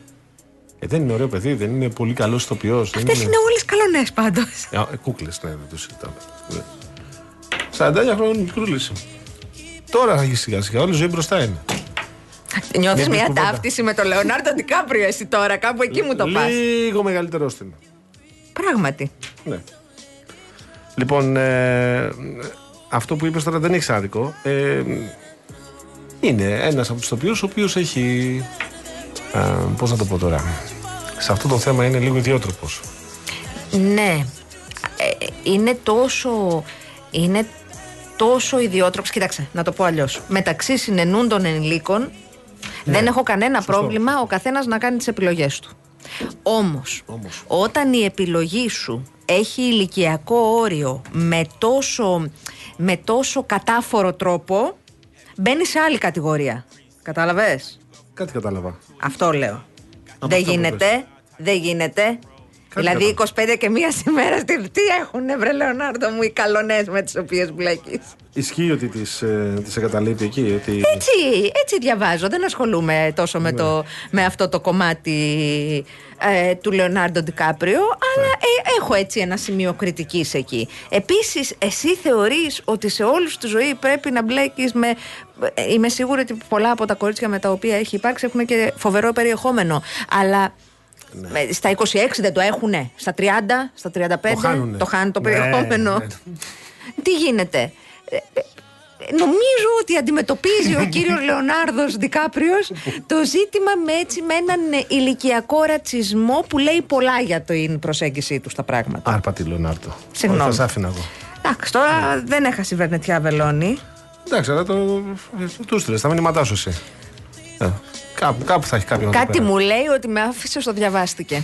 Ε, δεν είναι ωραίο παιδί, δεν είναι πολύ καλός ηθοποιός. Αυτές είναι όλες καλονές πάντως. Ε, Κούκλες, ναι, δεν το συζητάμε. Ναι. 49 χρόνια μικρούλη. Τώρα θα γίνει σιγά σιγά, όλη η ζωή μπροστά είναι. Νιώθεις Μην μια πεις κουβέντα. ταύτιση με τον Λεωνάρντο Ντικάπριο εσύ τώρα, κάπου εκεί μου το πας. Λίγο μεγαλύτερο στην. Πράγματι. Ναι. Λοιπόν, ε, αυτό που είπες τώρα δεν έχει άδικο. Ε, είναι ένας από τους τοπίους ο οποίος έχει... Ε, πώς να το πω τώρα. Σε αυτό το θέμα είναι λίγο ιδιότροπος. Ναι. Ε, είναι τόσο. Είναι τόσο ιδιότροπος. Κοίταξε, να το πω αλλιώς. Μεταξύ συνενούν των ενηλίκων δεν έχω κανένα πρόβλημα ο καθένας να κάνει τις επιλογές του. Όμως, όταν η επιλογή σου έχει ηλικιακό όριο με τόσο, με τόσο κατάφορο τρόπο, μπαίνει σε άλλη κατηγορία. Κατάλαβες; Κάτι κατάλαβα. Αυτό λέω. Από δεν αυτό που γίνεται. Δεν γίνεται. Δηλαδή 25 και μία ημέρα τι, τι έχουν, βρε Λεωνάρντο μου, οι καλονές με τις οποίες μπλέκει. Ισχύει ότι τις, ε, τις εγκαταλείπει εκεί. Ότι... Έτσι, έτσι διαβάζω. Δεν ασχολούμαι τόσο με, το, με αυτό το κομμάτι ε, του Λεωνάρντο Ντικάπριο, αλλά ε, έχω έτσι ένα σημείο κριτικής εκεί. Επίσης, εσύ θεωρείς ότι σε όλη σου τη ζωή πρέπει να μπλέκεις με. ε, Είμαι σίγουρη ότι πολλά από τα κορίτσια με τα οποία έχει υπάρξει έχουν και φοβερό περιεχόμενο. Αλλά ε, στα 26 δεν το έχουνε, στα 30, στα 35 Το χάνουνε. το χάνουν το Ναι, περιεχόμενο. ναι. Τι γίνεται. Ε, ε, Νομίζω ότι αντιμετωπίζει ο κύριος Λεωνάρδος Δικάπριος το ζήτημα με έτσι με έναν ε, ηλικιακό ρατσισμό που λέει πολλά για την προσέγγιση του στα πράγματα. Άρπατη Λεωνάρτο. Συγγνώμη. Θα σ' άφηνα εγώ. Εντάξει, τώρα δεν έχασε η Βερνετιά Βελόνη. Εντάξει, αλλά το. Του στείλε, τα μηνύματά σου εσύ. Ε, κάπου, κάπου θα έχει κάποιον. εδώ Κάτι πέρα. μου λέει ότι με άφησε στο διαβάστηκε.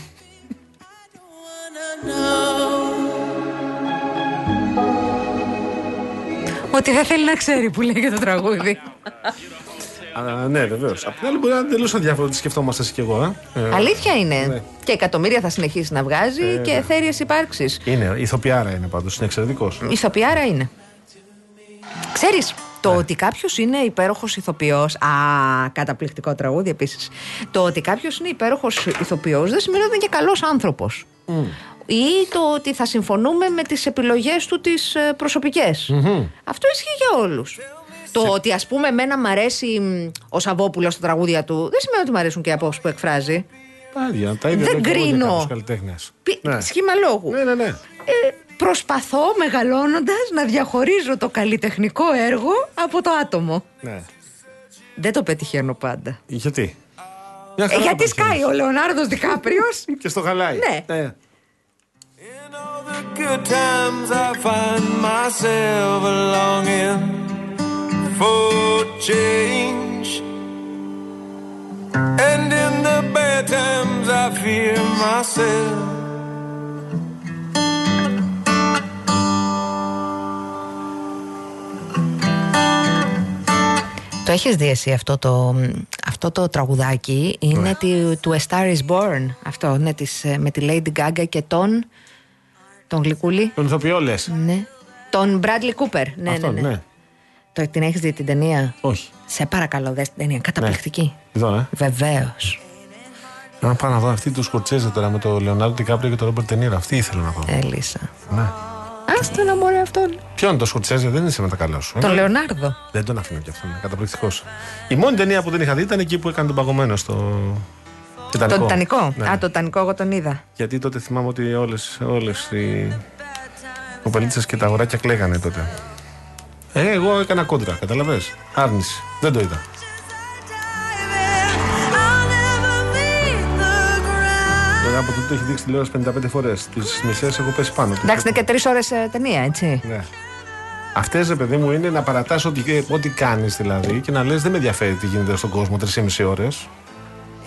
Ότι δεν θέλει να ξέρει που λέει για το τραγούδι. Α, ναι, βεβαίως. Απ' την άλλη, μπορεί να είναι τελείω αδιάφορο τι σκεφτόμαστε εσύ και εγώ. Ε. Ε, Αλήθεια είναι. ναι. Και εκατομμύρια θα συνεχίσει να βγάζει Ε, και ναι. θέριες υπάρξεις. Είναι, ηθοποιάρα είναι πάντως, είναι εξαιρετικός. Ηθοποιάρα είναι. Ξέρεις, το Ναι. ότι κάποιος είναι υπέροχος ηθοποιός. Α, καταπληκτικό τραγούδι επίσης. Το ότι κάποιος είναι υπέροχος ηθοποιός δεν σημαίνει ότι είναι και καλός άνθρωπος. Ή το ότι θα συμφωνούμε με τις επιλογές του τις προσωπικές. Αυτό ισχύει για όλους. Το ότι ας πούμε εμένα μ' αρέσει μ, ο Σαββόπουλος στα τραγούδια του δεν σημαίνει ότι μ' αρέσουν και οι απόψεις που εκφράζει. Τα ίδια, τα ίδια Δεν λέγονται κρίνω. κάποιους καλλιτέχνες. Πι- Ναι. Σχήμα λόγου. Ναι, ναι, ναι. Ε, προσπαθώ μεγαλώνοντας να διαχωρίζω το καλλιτεχνικό έργο από το άτομο. ναι. Δεν το πετυχαίνω πάντα. Γιατί; Μια Ε, χαρά γιατί το πετυχαίνεις. σκάει ο Λεωνάρδος Δικάπριος. Και στο χαλάει. Ναι. good times I find myself longing for change. And in the bad times I fear myself. Το έχεις δει εσύ αυτό το, αυτό το τραγουδάκι; Είναι Ναι. τη- του A Star is Born. Αυτό, ναι, της, ε, με τη Lady Gaga και τον. Τον Γλυκούλη. Τον ηθοποιό λες. Ναι. Τον Bradley Cooper. Ναι, Αυτό, ναι, ναι. ναι. Το, την έχεις δει την ταινία; Όχι. Σε παρακαλώ, δες την ταινία. Καταπληκτική. Εδώ, ε. Βεβαίως. Να πάω να δω αυτή του Σκορτσέζε τώρα με τον Λεωνάρντο Τικάπριο και τον Ρόμπερτ Τενίρα. Αυτή ήθελα να δω. Έλισσα. Ναι. Άστο να μωρέ αυτόν. Ποιον είναι το Σκορτσέζε, δεν είσαι με τα καλά σου. ε; Τον Λεωνάρδο. Δεν τον αφήνω κι αυτόν. Καταπληκτικός. Η μόνη ταινία που δεν είχα δει ήταν εκεί που έκανε τον παγωμένο στο. Τιτανικό. Τον Τιτανικό. Ναι. Α, το Τιτανικό εγώ τον είδα. Γιατί τότε θυμάμαι ότι όλες όλες οι κοπελίτσε και τα αγοράκια κλαίγανε τότε. Ε, εγώ έκανα κόντρα, καταλαβέ. Άρνηση. Δεν το είδα. Από τότε το έχει δείξει τηλεόραση 55 φορές. Τις μισές έχω πέσει πάνω. του. Εντάξει, είναι και τρει ώρε ταινία, έτσι. Ναι. Αυτές, ρε παιδί μου, είναι να παρατάς ό,τι, ό,τι κάνεις δηλαδή και να λες: Δεν με ενδιαφέρει τι γίνεται στον κόσμο 3,5 ώρες.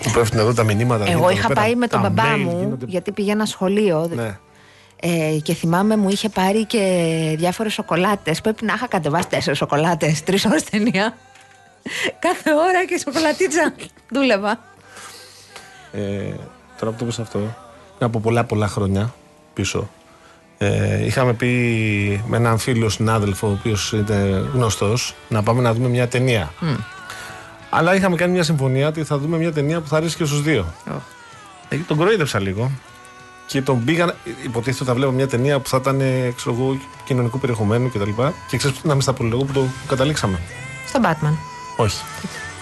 Που πέφτουν εδώ τα μηνύματα. Εγώ γίνονται είχα εδώ πέρα, πάει με τον τα μπαμπά mail μου, γίνονται- γιατί πήγαινα σχολείο. Ναι. Ε, και θυμάμαι μου είχε πάρει και διάφορες σοκολάτες. Πρέπει να είχα κατεβάσει τέσσερις σοκολάτες, τρεις ώρες ταινία. (laughs) Κάθε ώρα και σοκολατίτσα (laughs) δούλευα. Ε, τώρα που το πες αυτό, είναι από πολλά πολλά χρόνια πίσω. Ε, είχαμε πει με έναν φίλο συνάδελφο, ο οποίος είναι γνωστός, να πάμε να δούμε μια ταινία. Αλλά είχαμε κάνει μια συμφωνία ότι θα δούμε μια ταινία που θα αρέσει και στους δύο. Ε, τον κοροϊδεύσα λίγο. Και τον πήγαν, υποτίθεται ότι θα βλέπω μια ταινία που θα ήταν ε, ξέρω εγώ, κοινωνικού περιεχομένου κτλ. Και, και ξέρεις να μην στα απολογώ που το καταλήξαμε. Στον Batman. Όχι.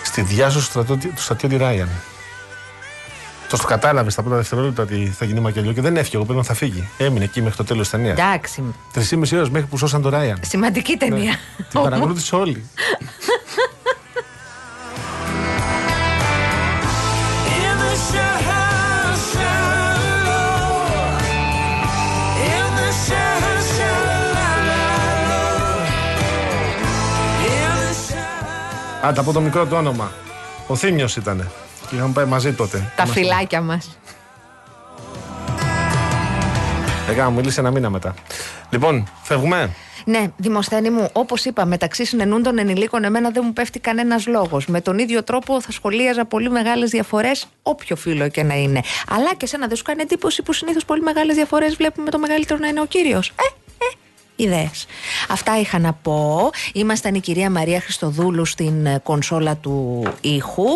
Στη διάσωση του στρατιώτη, του στρατιώτη Ράιαν. Το το κατάλαβες στα πρώτα δευτερόλεπτα ότι θα γίνει μακελιό και δεν έφυγε. Εγώ πρέπει να θα φύγει. Έμεινε εκεί μέχρι το τέλος της ταινίας. Εντάξει. Τρεις ή μισή ώρες μέχρι που σώσαν τον Ράιαν. Σημαντική ταινία. Την παρακολούθησε όλη. In the shadows, shallow. In the shadows, shallow. In the shadows. Α, τα πω το μικρό του όνομα. Ο Θήμιος ήταν. Και είχαμε πάει μαζί τότε. Τα Είμαστε- φυλάκια μας. Έκανα μιλήσει ένα μήνα μετά. Λοιπόν, φεύγουμε; Ναι, Δημοσθένη μου, όπως είπα, μεταξύ συνενούντων ενηλίκων, εμένα δεν μου πέφτει κανένας λόγος. Με τον ίδιο τρόπο θα σχολίαζα πολύ μεγάλες διαφορές, όποιο φίλο και να είναι. Αλλά και σένα δεν σου κάνει εντύπωση που συνήθως πολύ μεγάλες διαφορές βλέπουμε το μεγαλύτερο να είναι ο κύριος. Ε, ε, ιδέες. Αυτά είχα να πω. Ήμασταν η κυρία Μαρία Χριστοδούλου στην ε, κονσόλα του ήχου,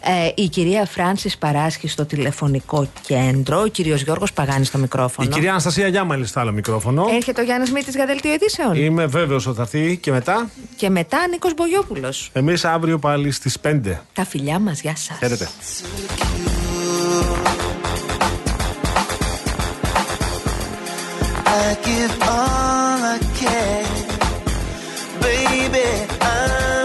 ε, η κυρία Φράνση Παράσχη στο τηλεφωνικό κέντρο, ο κύριος Γιώργος Παγάνης στο μικρόφωνο. Η κυρία Αναστασία Γιάμαλη στο άλλο μικρόφωνο. Έρχεται ο Γιάννης Μήτης για δελτίο ειδήσεων. Είμαι βέβαιος ότι θα έρθει και μετά. Και μετά Νίκος Μπογιόπουλος. Εμείς αύριο πάλι στις 5. Τα φιλιά μας, γεια σας. Χαίρετε. I give all I can, baby. I